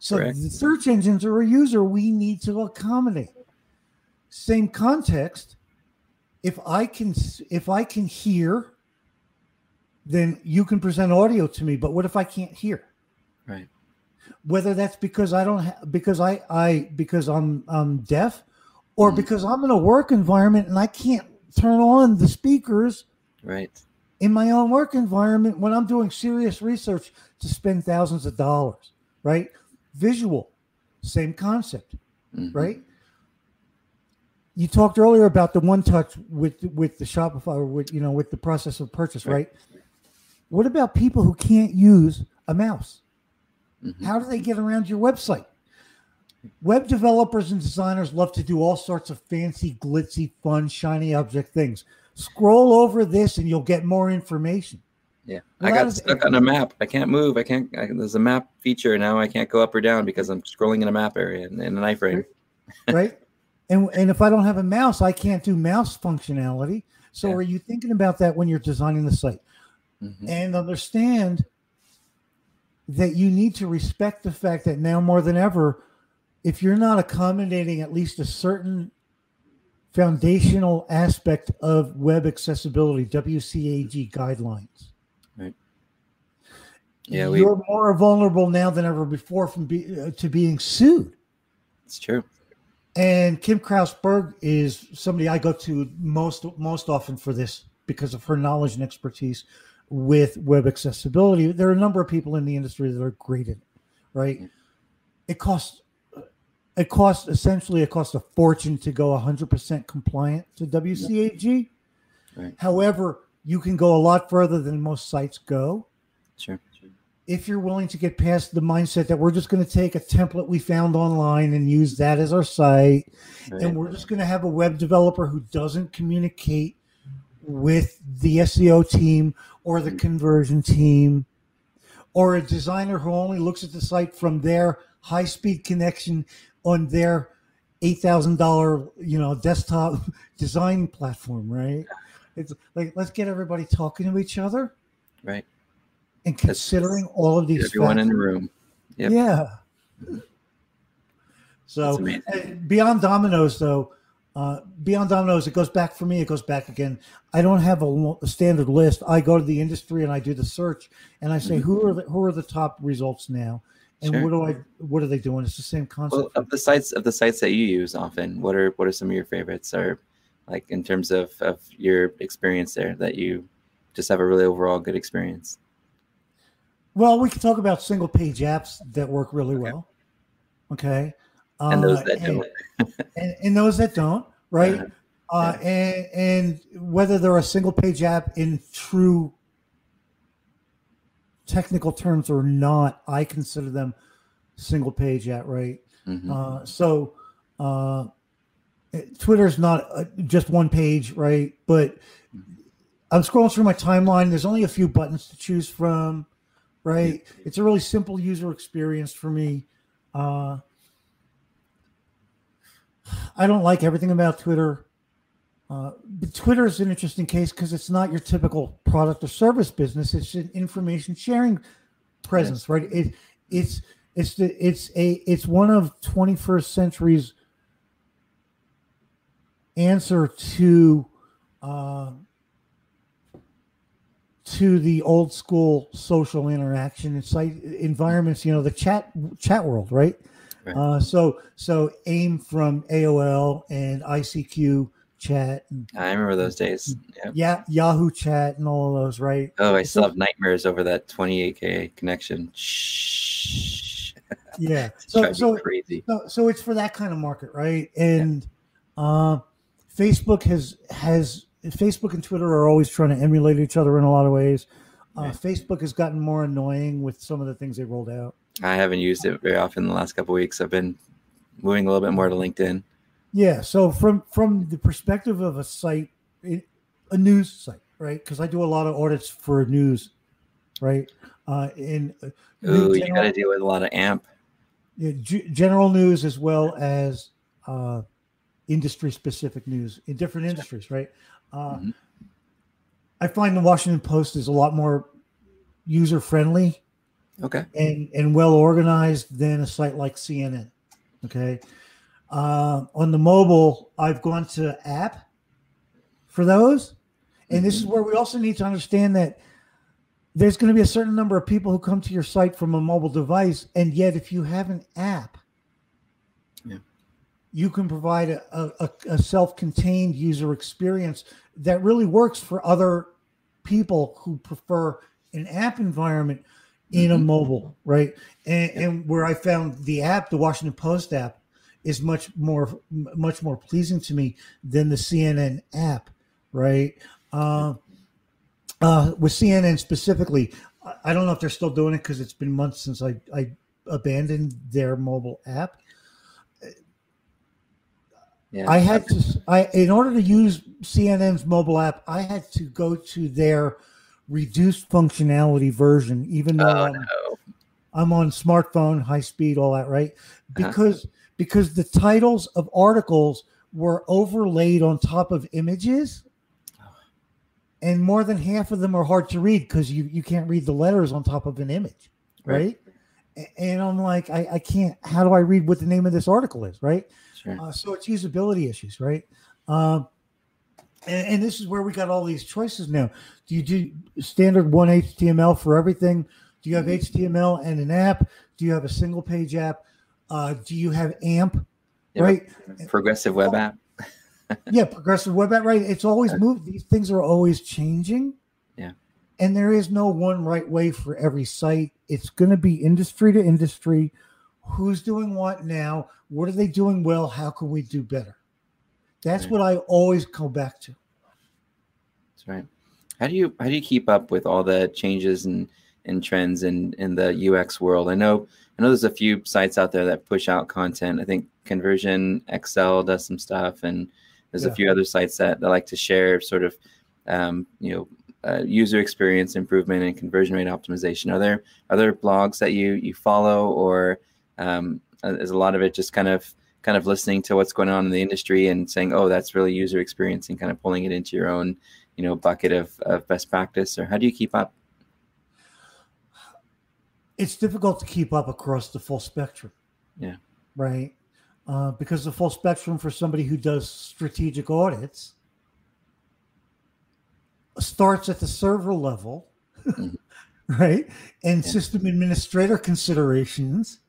So Correct. the search engines are a user we need to accommodate. Same context. If I can if I can hear, then you can present audio to me. But what if I can't hear? Right. Whether that's because I don't ha- because I I because I'm I'm deaf, or mm-hmm. because I'm in a work environment and I can't turn on the speakers. Right in my own work environment when I'm doing serious research to spend thousands of dollars, right? Visual, same concept, mm-hmm. right? You talked earlier about the one touch with with the Shopify or with you know with the process of purchase, right? right? What about people who can't use a mouse? Mm-hmm. How do they get around your website? Web developers and designers love to do all sorts of fancy, glitzy, fun, shiny object things. Scroll over this and you'll get more information. Yeah, I got stuck on a map. I can't move. I can't. I, there's a map feature now. I can't go up or down because I'm scrolling in a map area in, in an iframe. right. And and if I don't have a mouse, I can't do mouse functionality. So yeah. are you thinking about that when you're designing the site? Mm-hmm. And understand that you need to respect the fact that now more than ever, if you're not accommodating at least a certain foundational aspect of web accessibility, WCAG guidelines. Yeah, we, you're more vulnerable now than ever before from be, uh, to being sued. It's true. And Kim Krause Berg is somebody I go to most most often for this because of her knowledge and expertise with web accessibility. There are a number of people in the industry that are great at it, right? It costs it costs essentially it costs a fortune to go 100% compliant to WCAG. Right. However, you can go a lot further than most sites go. Sure. If you're willing to get past the mindset that we're just going to take a template we found online and use that as our site, right. and we're just going to have a web developer who doesn't communicate with the SEO team or the mm-hmm. conversion team, or a designer who only looks at the site from their high speed connection on their eight thousand dollar you know desktop design platform, right? It's like let's get everybody talking to each other, right? And considering That's, all of these, everyone factors. in the room, yep. yeah. So beyond Domino's, though, uh, beyond Domino's, it goes back for me. It goes back again. I don't have a, a, standard list. I go to the industry and I do the search, and I say mm-hmm. who are the, who are the top results now, and sure. what do I what are they doing? It's the same concept. Well, of the sites of the sites that you use often, what are what are some of your favorites? Or like in terms of of your experience there that you just have a really overall good experience. Well, we can talk about single page apps that work really okay. well. Okay and those uh, that don't, and, and, those that don't, right? Uh, yeah. and, and whether they're a single page app in true technical terms or not, I consider them single page app, right? Mm-hmm. Uh, so uh, Twitter's not a, just one page, right? But I'm scrolling through my timeline. There's only a few buttons to choose from, right? It's a really simple user experience for me. Uh, I don't like everything about Twitter. Uh, but Twitter is an interesting case because it's not your typical product or service business. It's an information sharing presence, right? It it's it's the it's a it's one of 21st century's answer to uh, to the old school social interaction and site environments. You know, the chat chat world, right? Right. Uh, so so AIM from AOL and ICQ chat. And, I remember those days. Yep. Yeah, Yahoo chat and all of those, right? Oh, I still have nightmares over that 28k connection. Shh. Yeah. so so, crazy. so so it's for that kind of market, right? And yeah. uh, Facebook has has Facebook and Twitter are always trying to emulate each other in a lot of ways. Uh, right. Facebook has gotten more annoying with some of the things they rolled out. I haven't used it very often in the last couple weeks. I've been moving a little bit more to LinkedIn. Yeah. So from from the perspective of a site, a news site, right? Because I do a lot of audits for news, right? Uh, in uh, Ooh, general, you got to deal with a lot of AMP. Yeah, g- general news as well as uh, industry specific news in different industries, right? Uh, mm-hmm. I find the Washington Post is a lot more user friendly okay and and well organized than a site like cnn okay uh, on the mobile i've gone to app for those and mm-hmm. this is mm-hmm. where we also need to understand that there's going to be a certain number of people who come to your site from a mobile device and yet if you have an app. You can provide a, a, a self-contained user experience that really works for other people who prefer an app environment in a mm-hmm. mobile, right? And, and, where I found the app, the Washington Post app, is much more much more pleasing to me than the CNN app, right? Uh, uh, with CNN specifically, I don't know if they're still doing it because it's been months since I, I abandoned their mobile app. Yeah. I had to I in order to use CNN's mobile app, I had to go to their reduced functionality version, even though oh, I'm, no. I'm, on smartphone, high speed, all that, right? Uh-huh. Because uh-huh. because the titles of articles were overlaid on top of images, and more than half of them are hard to read because you you can't read the letters on top of an image, right? right? And I'm like, I, I can't. How do I read what the name of this article is, right? Sure. Uh, so it's usability issues, right? Um, and, and, this is where we got all these choices now. Do you do standard one HTML for everything? Do you have HTML mm-hmm. and an app? Do you have a single page app? Uh, do you have AMP? right, progressive web app. yeah, progressive web app. Right, it's always moved. These things are always changing. Yeah, and there is no one right way for every site. It's going to be industry to industry. Who's doing what now? What are they doing well? How can we do better? That's right. what I always go back to. That's right. How do you how do you keep up with all the changes and and trends in in the UX world. I know I know there's a few sites out there that push out content. I think ConversionXL does some stuff, and there's yeah. a few other sites that, that like to share sort of um, you know uh, user experience improvement and conversion rate optimization. Are there other blogs that you you follow, or um, uh, is a lot of it just kind of kind of listening to what's going on in the industry and saying, oh, that's really user experience, and kind of pulling it into your own you know bucket of, of best practice, or how do you keep up? It's difficult to keep up across the full spectrum. Yeah. Right. Uh, because the full spectrum for somebody who does strategic audits starts at the server level, mm-hmm. right? And yeah. system administrator considerations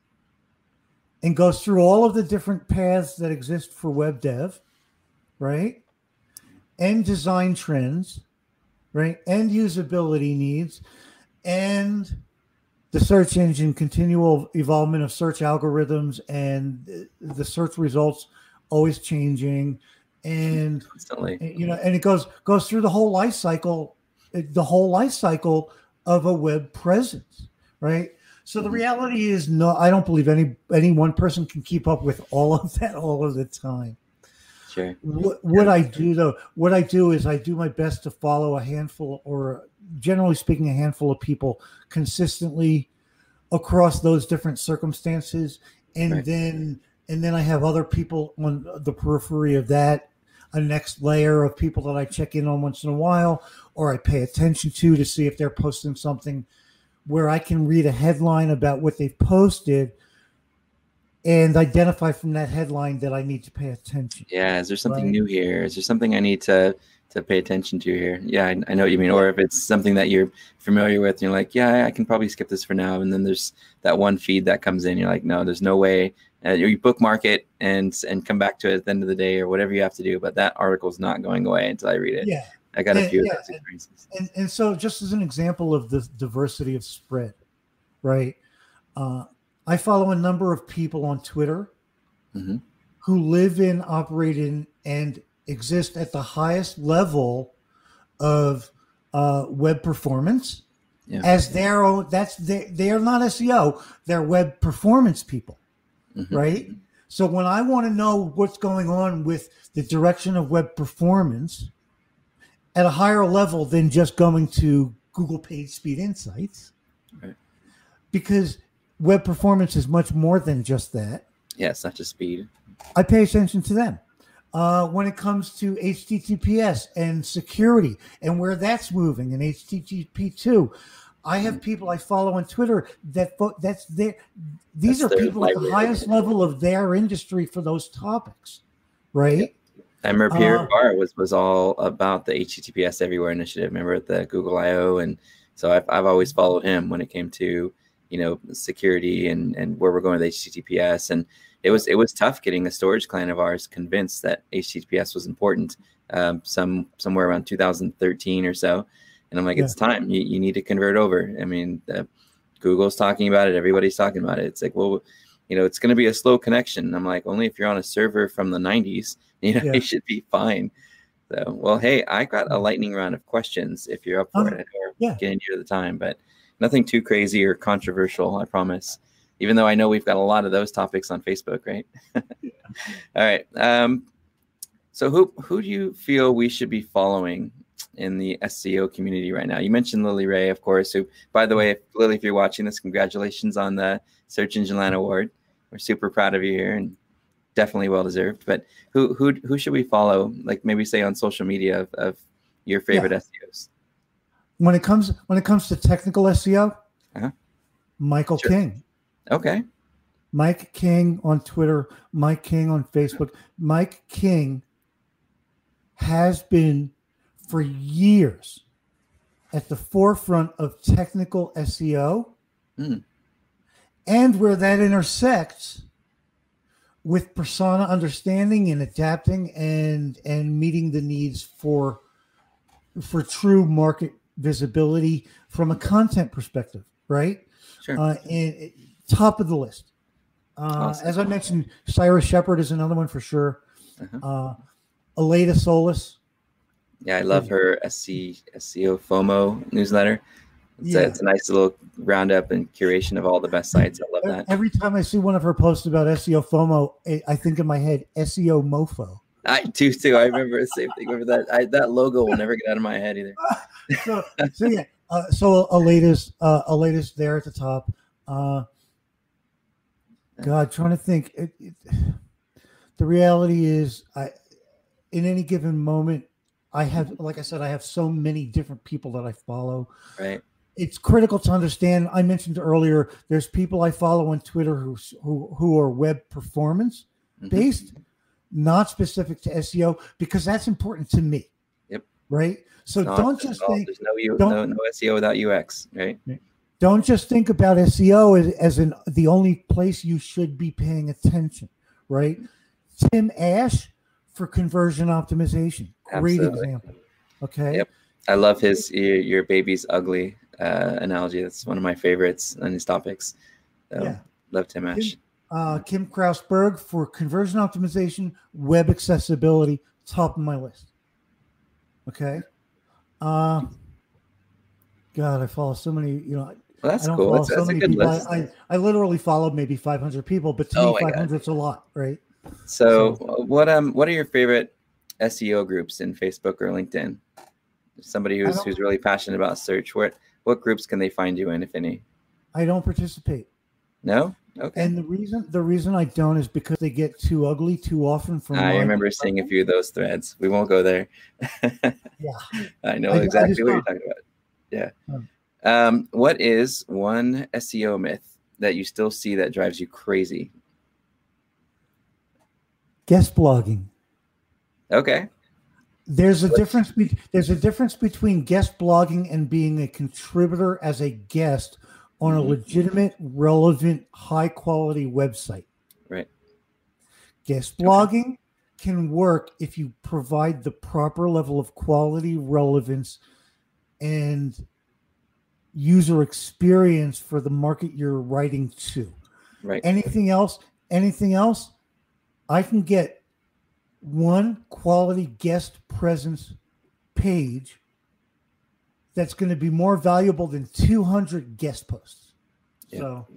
and goes through all of the different paths that exist for web dev, right? And design trends, right? And usability needs and the search engine continual evolvement of search algorithms and the search results always changing and Constantly. you know and it goes goes through the whole life cycle the whole life cycle of a web presence right so the reality is no i don't believe any any one person can keep up with all of that all of the time. Sure. What, what i do though what i do is i do my best to follow a handful or generally speaking a handful of people consistently across those different circumstances. And right. then and then i have other people on the periphery of that a next layer of people that I check in on once in a while or I pay attention to to see if they're posting something where I can read a headline about what they've posted and identify from that headline that I need to pay attention. Yeah, is there something right? new here? Is there something I need to to pay attention to here? Yeah, I, I know what you mean. Or if it's something that you're familiar with, and you're like, yeah, I can probably skip this for now. And then there's that one feed that comes in. You're like, no, there's no way uh, you bookmark it and and come back to it at the end of the day or whatever you have to do. But that article is not going away until I read it. Yeah, I got a few yeah, of those experiences. And, and so, just as an example of the diversity of spread, right? Uh, I follow a number of people on Twitter mm-hmm. who live in, operate in, and exist at the highest level of uh, web performance. Yeah. As their own, that's they, they are not SEO, they're web performance people mm-hmm. right? So when I want to know what's going on with the direction of web performance at a higher level than just going to Google Page Speed Insights, right. because web performance is much more than just that. Yeah, it's not just speed. I pay attention to them. Uh, when it comes to HTTPS and security and where that's moving and HTTP two, I have people I follow on Twitter that that's their these that's are people at the highest level of their industry for those topics, right? I remember Pierre uh, Far was was all about the HTTPS Everywhere initiative. Remember at the Google I/O, and so I've I've always followed him when it came to you know security and and where we're going with HTTPS. And it was it was tough getting a storage client of ours convinced that HTTPS was important. Um, some somewhere around 2013 or so and I'm like, yeah. it's time. You, you need to convert over. I mean, uh, Google's talking about it. Everybody's talking about it. It's like, well, you know, it's going to be a slow connection. I'm like, only if you're on a server from the 90s, you know, yeah. it should be fine. So, well, hey, I got a lightning round of questions if you're up for uh, it or yeah. getting near the time, but nothing too crazy or controversial, I promise. Even though I know we've got a lot of those topics on Facebook, right? yeah. All right. Um, so who who do you feel we should be following in the SEO community right now. You mentioned Lily Ray, of course. Who, by the way, if, Lily, if you're watching this, congratulations on the Search Engine Land Award. We're super proud of you here and definitely well deserved. But who who who should we follow? Like maybe say on social media of, of your favorite yeah. SEOs. When it comes when it comes to technical SEO, uh-huh. Michael sure. King. Okay. Mike King on Twitter, Mike King on Facebook. Mike King has been for years at the forefront of technical SEO mm. and where that intersects with persona understanding and adapting and and meeting the needs for for true market visibility from a content perspective right sure. uh, and, top of the list uh, awesome. as i mentioned cyrus shepard is another one for sure uh-huh. uh, Aleyda Solis yeah, I love her SC, SEO FOMO newsletter. It's, Yeah. a, it's a nice little roundup and curation of all the best sites. I love that. Every time I see one of her posts about SEO FOMO, I- think in my head SEO mofo. I do too. I remember the same thing. Remember that? I, that logo will never get out of my head either. So, so yeah. Uh, so a latest, uh, a latest there at the top. Uh, God, trying to think. It, it, the reality is, I in any given moment, I have, like I said, I have so many different people that I follow. Right. It's critical to understand. I mentioned earlier, there's people I follow on Twitter who who, who are web performance Mhm. based, not specific to SEO, because that's important to me. Yep. Right. So Not don't just think there's no, U, no no SEO without UX, right? don't just think about SEO as, as in the only place you should be paying attention, right? Tim Ash for conversion optimization. Great Absolutely. example. Okay. Yep. I love his your, your baby's ugly uh, analogy. That's one of my favorites on these topics. So, Yeah. Love Tim Ash. Uh, Kim Krause Berg for conversion optimization, web accessibility, top of my list. Okay. Uh, God, I follow so many, you know, Well, that's I don't cool. follow That's, so that's a many good people. list. I, I, I literally followed maybe 500 people, but to Oh me, 500 is a lot, right? So, what um, what are your favorite SEO groups in Facebook or LinkedIn? Somebody who's who's really passionate about search. What groups can they find you in, if any? I don't participate. No. Okay. And the reason the reason I don't is because they get too ugly too often for I remember seeing a few of those threads. We won't go there. Yeah. I know I- I exactly just what you're talking about. Yeah. Um, Um, what is one SEO myth that you still see that drives you crazy? guest blogging. Okay. There's a difference be- there's a difference between guest blogging and being a contributor as a guest on a Mhm. legitimate, relevant, high quality website. Right. Guest blogging can work if you provide the proper level of quality, relevance, and user experience for the market you're writing to. Right. anything else anything else i can get one quality guest presence page that's going to be more valuable than 200 guest posts Yeah. so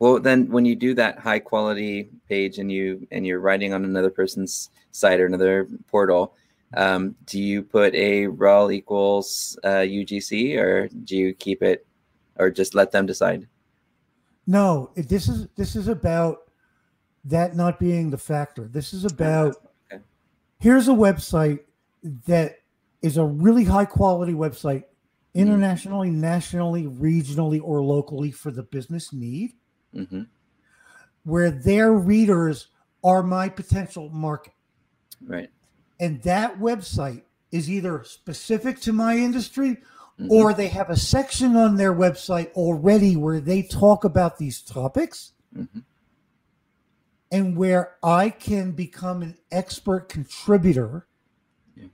Well, then when you do that high quality page and you and you're writing on another person's site or another portal, um, do you put a rel equals uh, UGC or do you keep it or just let them decide? no this is this is about that not being the factor this is about. Here's a website that is a really high quality website internationally nationally regionally or locally for the business need hmm where their readers are my potential market. Right. And that website is either specific to my industry Mhm. or they have a section on their website already where they talk about these topics Mhm. And where I can become an expert contributor Yeah.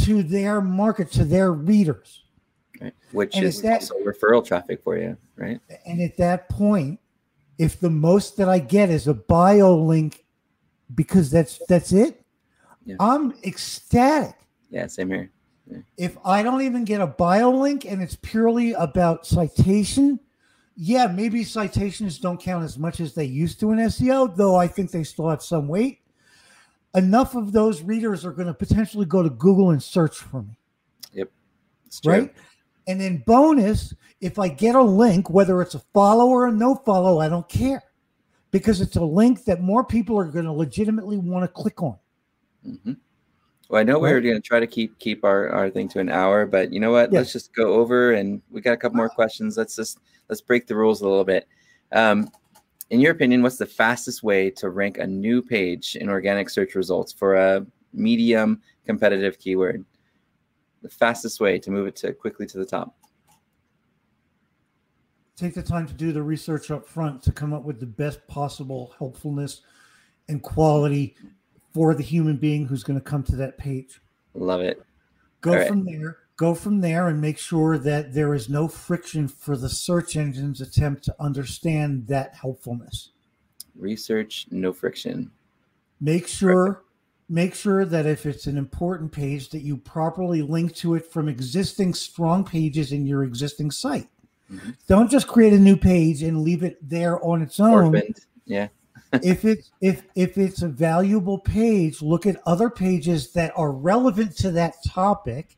to their market, to their readers. right. Which And is that- also referral traffic for you, right? And at that point, if the most that I get is a bio link because that's that's it, Yeah. I'm ecstatic. Yeah, same here. If I don't even get a bio link and it's purely about citation, yeah, maybe citations don't count as much as they used to in SEO, though I think they still have some weight. Enough of those readers are going to potentially go to Google and search for me, true. right? And then bonus, if I get a link, whether it's a follow or a no follow, I don't care because it's a link that more people are going to legitimately want to click on. hmm Well, I know we Right. were going to try to keep keep our, our thing to an hour, but you know what? Yeah. Let's just go over, and we got a couple more questions. Let's just let's break the rules a little bit. Um, in your opinion, what's the fastest way to rank a new page in organic search results for a medium competitive keyword? The fastest way to move it to quickly to the top. take the time to do the research up front to come up with the best possible helpfulness and quality for the human being who's going to come to that page. Love it. Go right. from there. Go from there and make sure that there is no friction for the search engine's attempt to understand that helpfulness. Research, no friction. Make sure make sure that if it's an important page that you properly link to it from existing strong pages in your existing site. Mm-hmm. Don't just create a new page and leave it there on its own. Orphaned. Yeah. if it's if if it's a valuable page, look at other pages that are relevant to that topic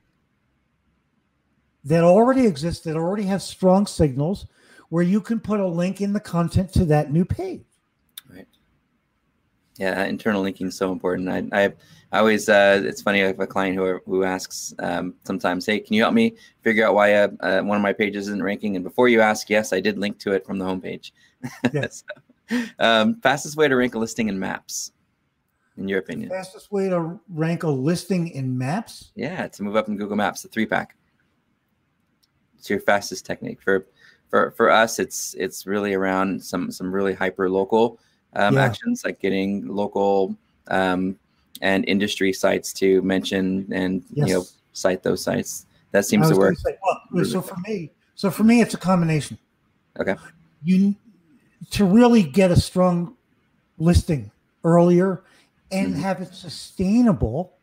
that already exist, that already have strong signals, where you can put a link in the content to that new page. Right. Yeah, internal linking is so important. I, I, I always, uh, it's funny. I have a client who who asks um, sometimes, "Hey, can you help me figure out why uh, uh, one of my pages isn't ranking?" And before you ask, yes, I did link to it from the homepage. Yes. so, um, fastest way to rank a listing in Maps, in your opinion? Fastest way to rank a listing in Maps? Yeah, to move up in Google Maps, the three pack. It's your fastest technique for for for us. It's it's really around some some really hyper local um, yeah. actions like getting local um, and industry sites to mention and yes. you know cite those sites. That seems to work. Say, well, so for me, so for me, it's a combination. Okay. You to really get a strong listing earlier and mm-hmm. have it sustainable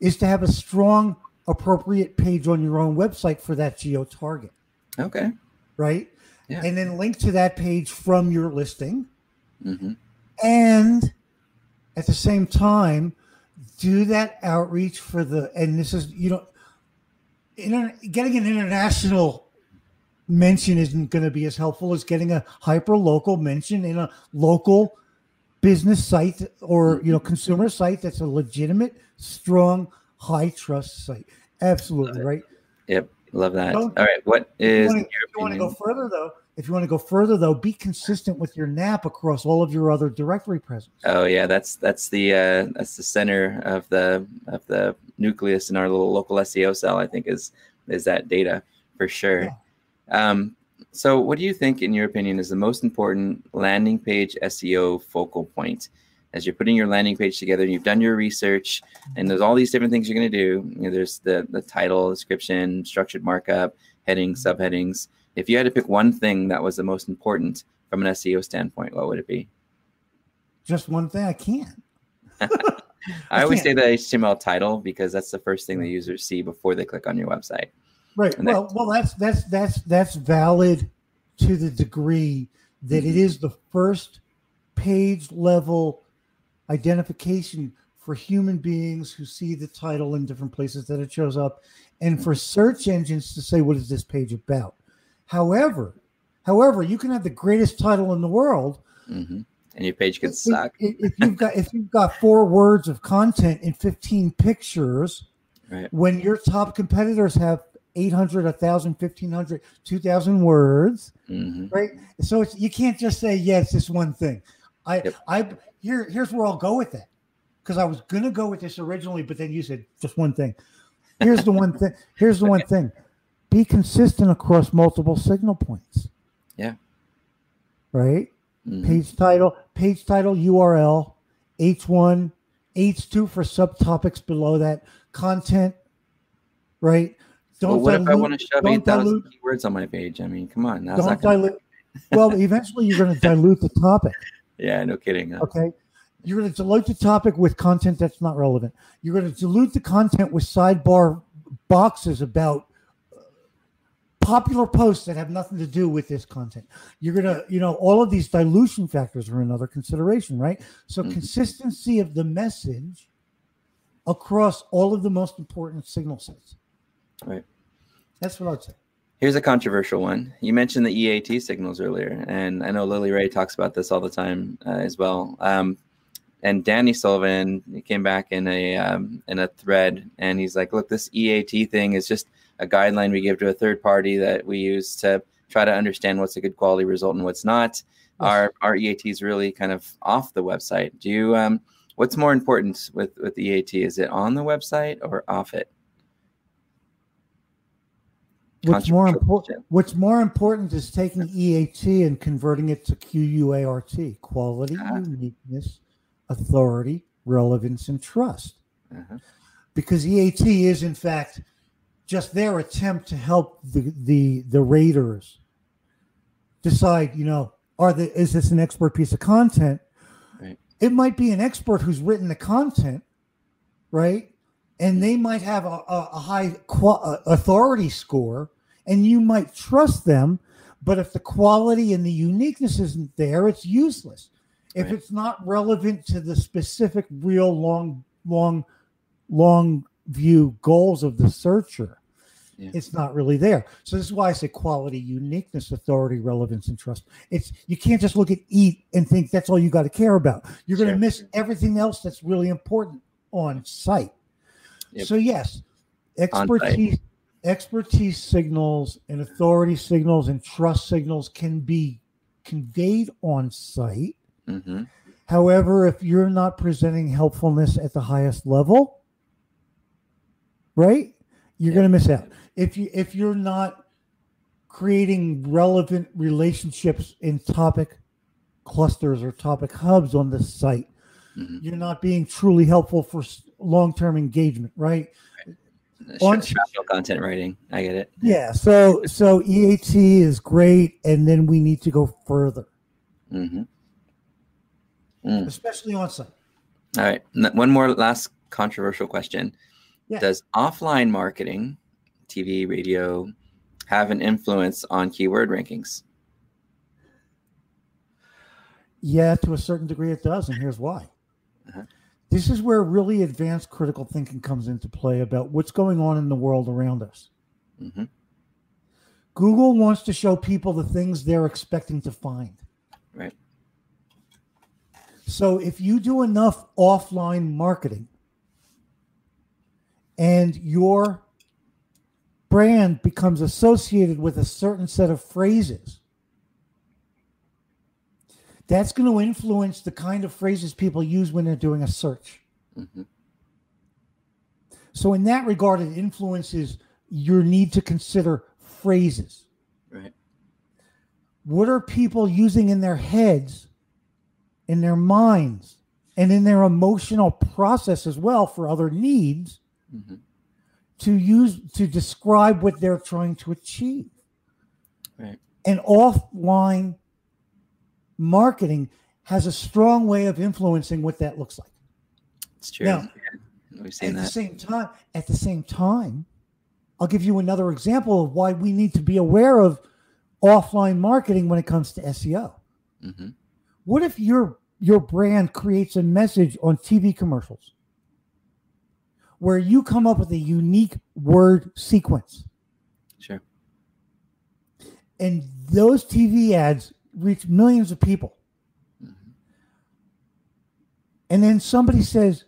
is to have a strong appropriate page on your own website for that geo target. Okay. Right. Yeah. And then link to that page from your listing. Mm-hmm. And at the same time, do that outreach for the, and this is, you know, inter, getting an international mention isn't going to be as helpful as getting a hyper local mention in a local business site or you know mm-hmm. consumer site that's a legitimate strong high trust site. Absolutely right? Yep love that. Don't, all right what is if you want to go further though if you want to go further though be consistent with your nap across all of your other directory presence. Oh yeah that's that's the uh that's the center of the of the nucleus in our little local seo cell i think is is that data for sure. Yeah. Um, so, what do you think, in your opinion, is the most important landing page SEO focal point? As you're putting your landing page together, and you've done your research, and there's all these different things you're going to do. You know, there's the the title, description, structured markup, headings, subheadings. If you had to pick one thing that was the most important from an SEO standpoint, what would it be? Just one thing. I can't. I, I always can't. say the HTML title because that's the first thing the users see before they click on your website. Right. And well, well, that's that's that's that's valid to the degree that mm-hmm. it is the first page level identification for human beings who see the title in different places that it shows up, and for search engines to say what is this page about. However, however, you can have the greatest title in the world. Mm-hmm. And your page could suck. If, if you've got if you've got four words of content in 15 pictures, right. when your top competitors have 800, 1,000, 1,500, 2,000 words, mm-hmm. right? So it's, you can't just say, yeah, it's this one thing. I, yep. I, here, here's where I'll go with it Because I was going to go with this originally, but then you said just one thing. Here's the one thing. Here's the one thing. Be consistent across multiple signal points. Yeah. Right? Mm-hmm. Page title, page title, URL, H1, H2 for subtopics below that, content, right? Don't well, what dilute, if I want to shove eight thousand keywords on my page? I mean, come on. Don't dilute. well, eventually you're going to dilute the topic. Yeah, no kidding. Huh? Okay. You're going to dilute the topic with content that's not relevant. You're going to dilute the content with sidebar boxes about uh, popular posts that have nothing to do with this content. You're going to, you know, all of these dilution factors are another consideration, right? So, mm-hmm. consistency of the message across all of the most important signal sets. Right. That's what I'd say. Here's a controversial one. You mentioned the EAT signals earlier, and I know Lily Ray talks about this all the time uh, as well. Um, and Danny Sullivan came back in a um, in a thread, and he's like, "Look, this EAT thing is just a guideline we give to a third party that we use to try to understand what's a good quality result and what's not. Yes. Our our EAT is really kind of off the website. Do you um, what's more important with with EAT? Is it on the website or off it? What's more important? What's more important is taking EAT and converting it to QUART: quality, uh-huh. uniqueness, authority, relevance, and trust. Uh-huh. Because EAT is, in fact, just their attempt to help the the the raters decide. You know, are the is this an expert piece of content? Right. It might be an expert who's written the content, right? And they might have a, a, a high qual- authority score, and you might trust them. But if the quality and the uniqueness isn't there, it's useless. If Right. it's not relevant to the specific, real long, long, long view goals of the searcher, Yeah. it's not really there. So this is why I say quality, uniqueness, authority, relevance, and trust. It's you can't just look at eat and think that's all you got to care about. You're going to miss everything else that's really important on site. Yep. So yes, expertise, expertise signals and authority signals and trust signals can be conveyed on site. hmm However, if you're not presenting helpfulness at the highest level, right, you're Yeah. going to miss out. If you if you're not creating relevant relationships in topic clusters or topic hubs on the site, hmm you're not being truly helpful for long-term engagement, right? On- Structural content writing. I get it. Yeah. So so EAT is great, and then we need to go further, Mm-hmm. Mm. especially on site. All right. One more last controversial question. Yeah. Does offline marketing, TV, radio, have an influence on keyword rankings? Yeah, to a certain degree it does, and here's why. Uh-huh. This is where really advanced critical thinking comes into play about what's going on in the world around us. hmm Google wants to show people the things they're expecting to find. Right. So if you do enough offline marketing and your brand becomes associated with a certain set of phrases, that's going to influence the kind of phrases people use when they're doing a search. hmm So in that regard, it influences your need to consider phrases. Right. What are people using in their heads, in their minds, and in their emotional process as well for other needs hmm to use to describe what they're trying to achieve? Right. And offline marketing has a strong way of influencing what that looks like. It's true. Now, Yeah, We've seen at the same time, at the same time, I'll give you another example of why we need to be aware of offline marketing when it comes to SEO. hmm What if your your brand creates a message on TV commercials where you come up with a unique word sequence Sure. and those TV ads reach millions of people. And then somebody says,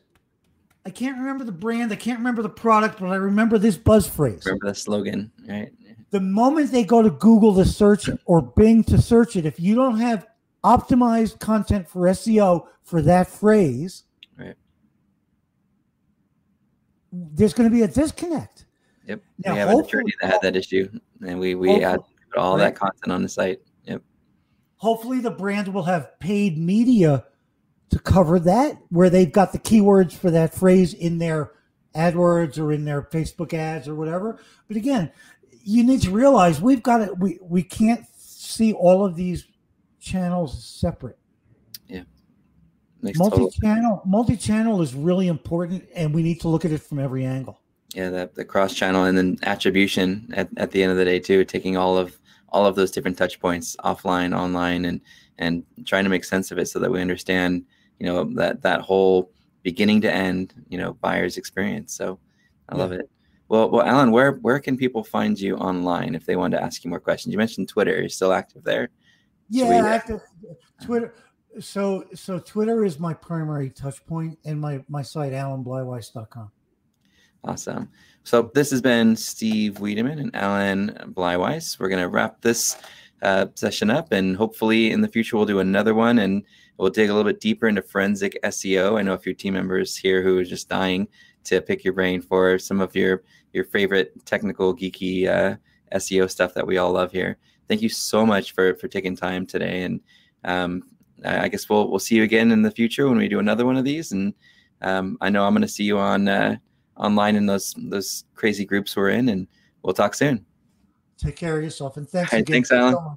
I can't remember the brand, I can't remember the product, but I remember this buzz phrase. Remember the slogan, right? The moment they go to Google to search it or Bing to search it, if you don't have optimized content for SEO for that phrase, Right. there's going to be a disconnect. Yep. Now, we have an hopefully- attorney that had that issue, and we we had put all right. that content on the site. Hopefully, the brand will have paid media to cover that, where they've got the keywords for that phrase in their AdWords or in their Facebook ads or whatever. But again, you need to realize we've got it. We we can't see all of these channels separate. Makes Multi-channel, multi-channel is really important, and we need to look at it from every angle. yeah the, the cross channel and then attribution at, at the end of the day too taking all of all of those different touch points offline online and and trying to make sense of it so that we understand you know that that whole beginning to end you know buyer's experience so i love it well well alan where where can people find you online if they want to ask you more questions you mentioned twitter you're still active there Yeah, Sweet. active uh-huh. Twitter. So so Twitter is my primary touch point, and my my site alanbleiweiss.com. Awesome. So this has been Steve Wiedemann and Alan Bleiweiss. We're going to wrap this uh, session up, and hopefully in the future we'll do another one, and we'll dig a little bit deeper into forensic SEO. I know a few team members here who are just dying to pick your brain for some of your your favorite technical geeky uh, SEO stuff that we all love here. Thank you so much for for taking time today, and um, I guess we'll we'll see you again in the future when we do another one of these. And um, I know I'm going to see you on. Uh, online in those those crazy groups we're in and we'll talk soon Take care of yourself, and thanks right, again. thanks, Alan.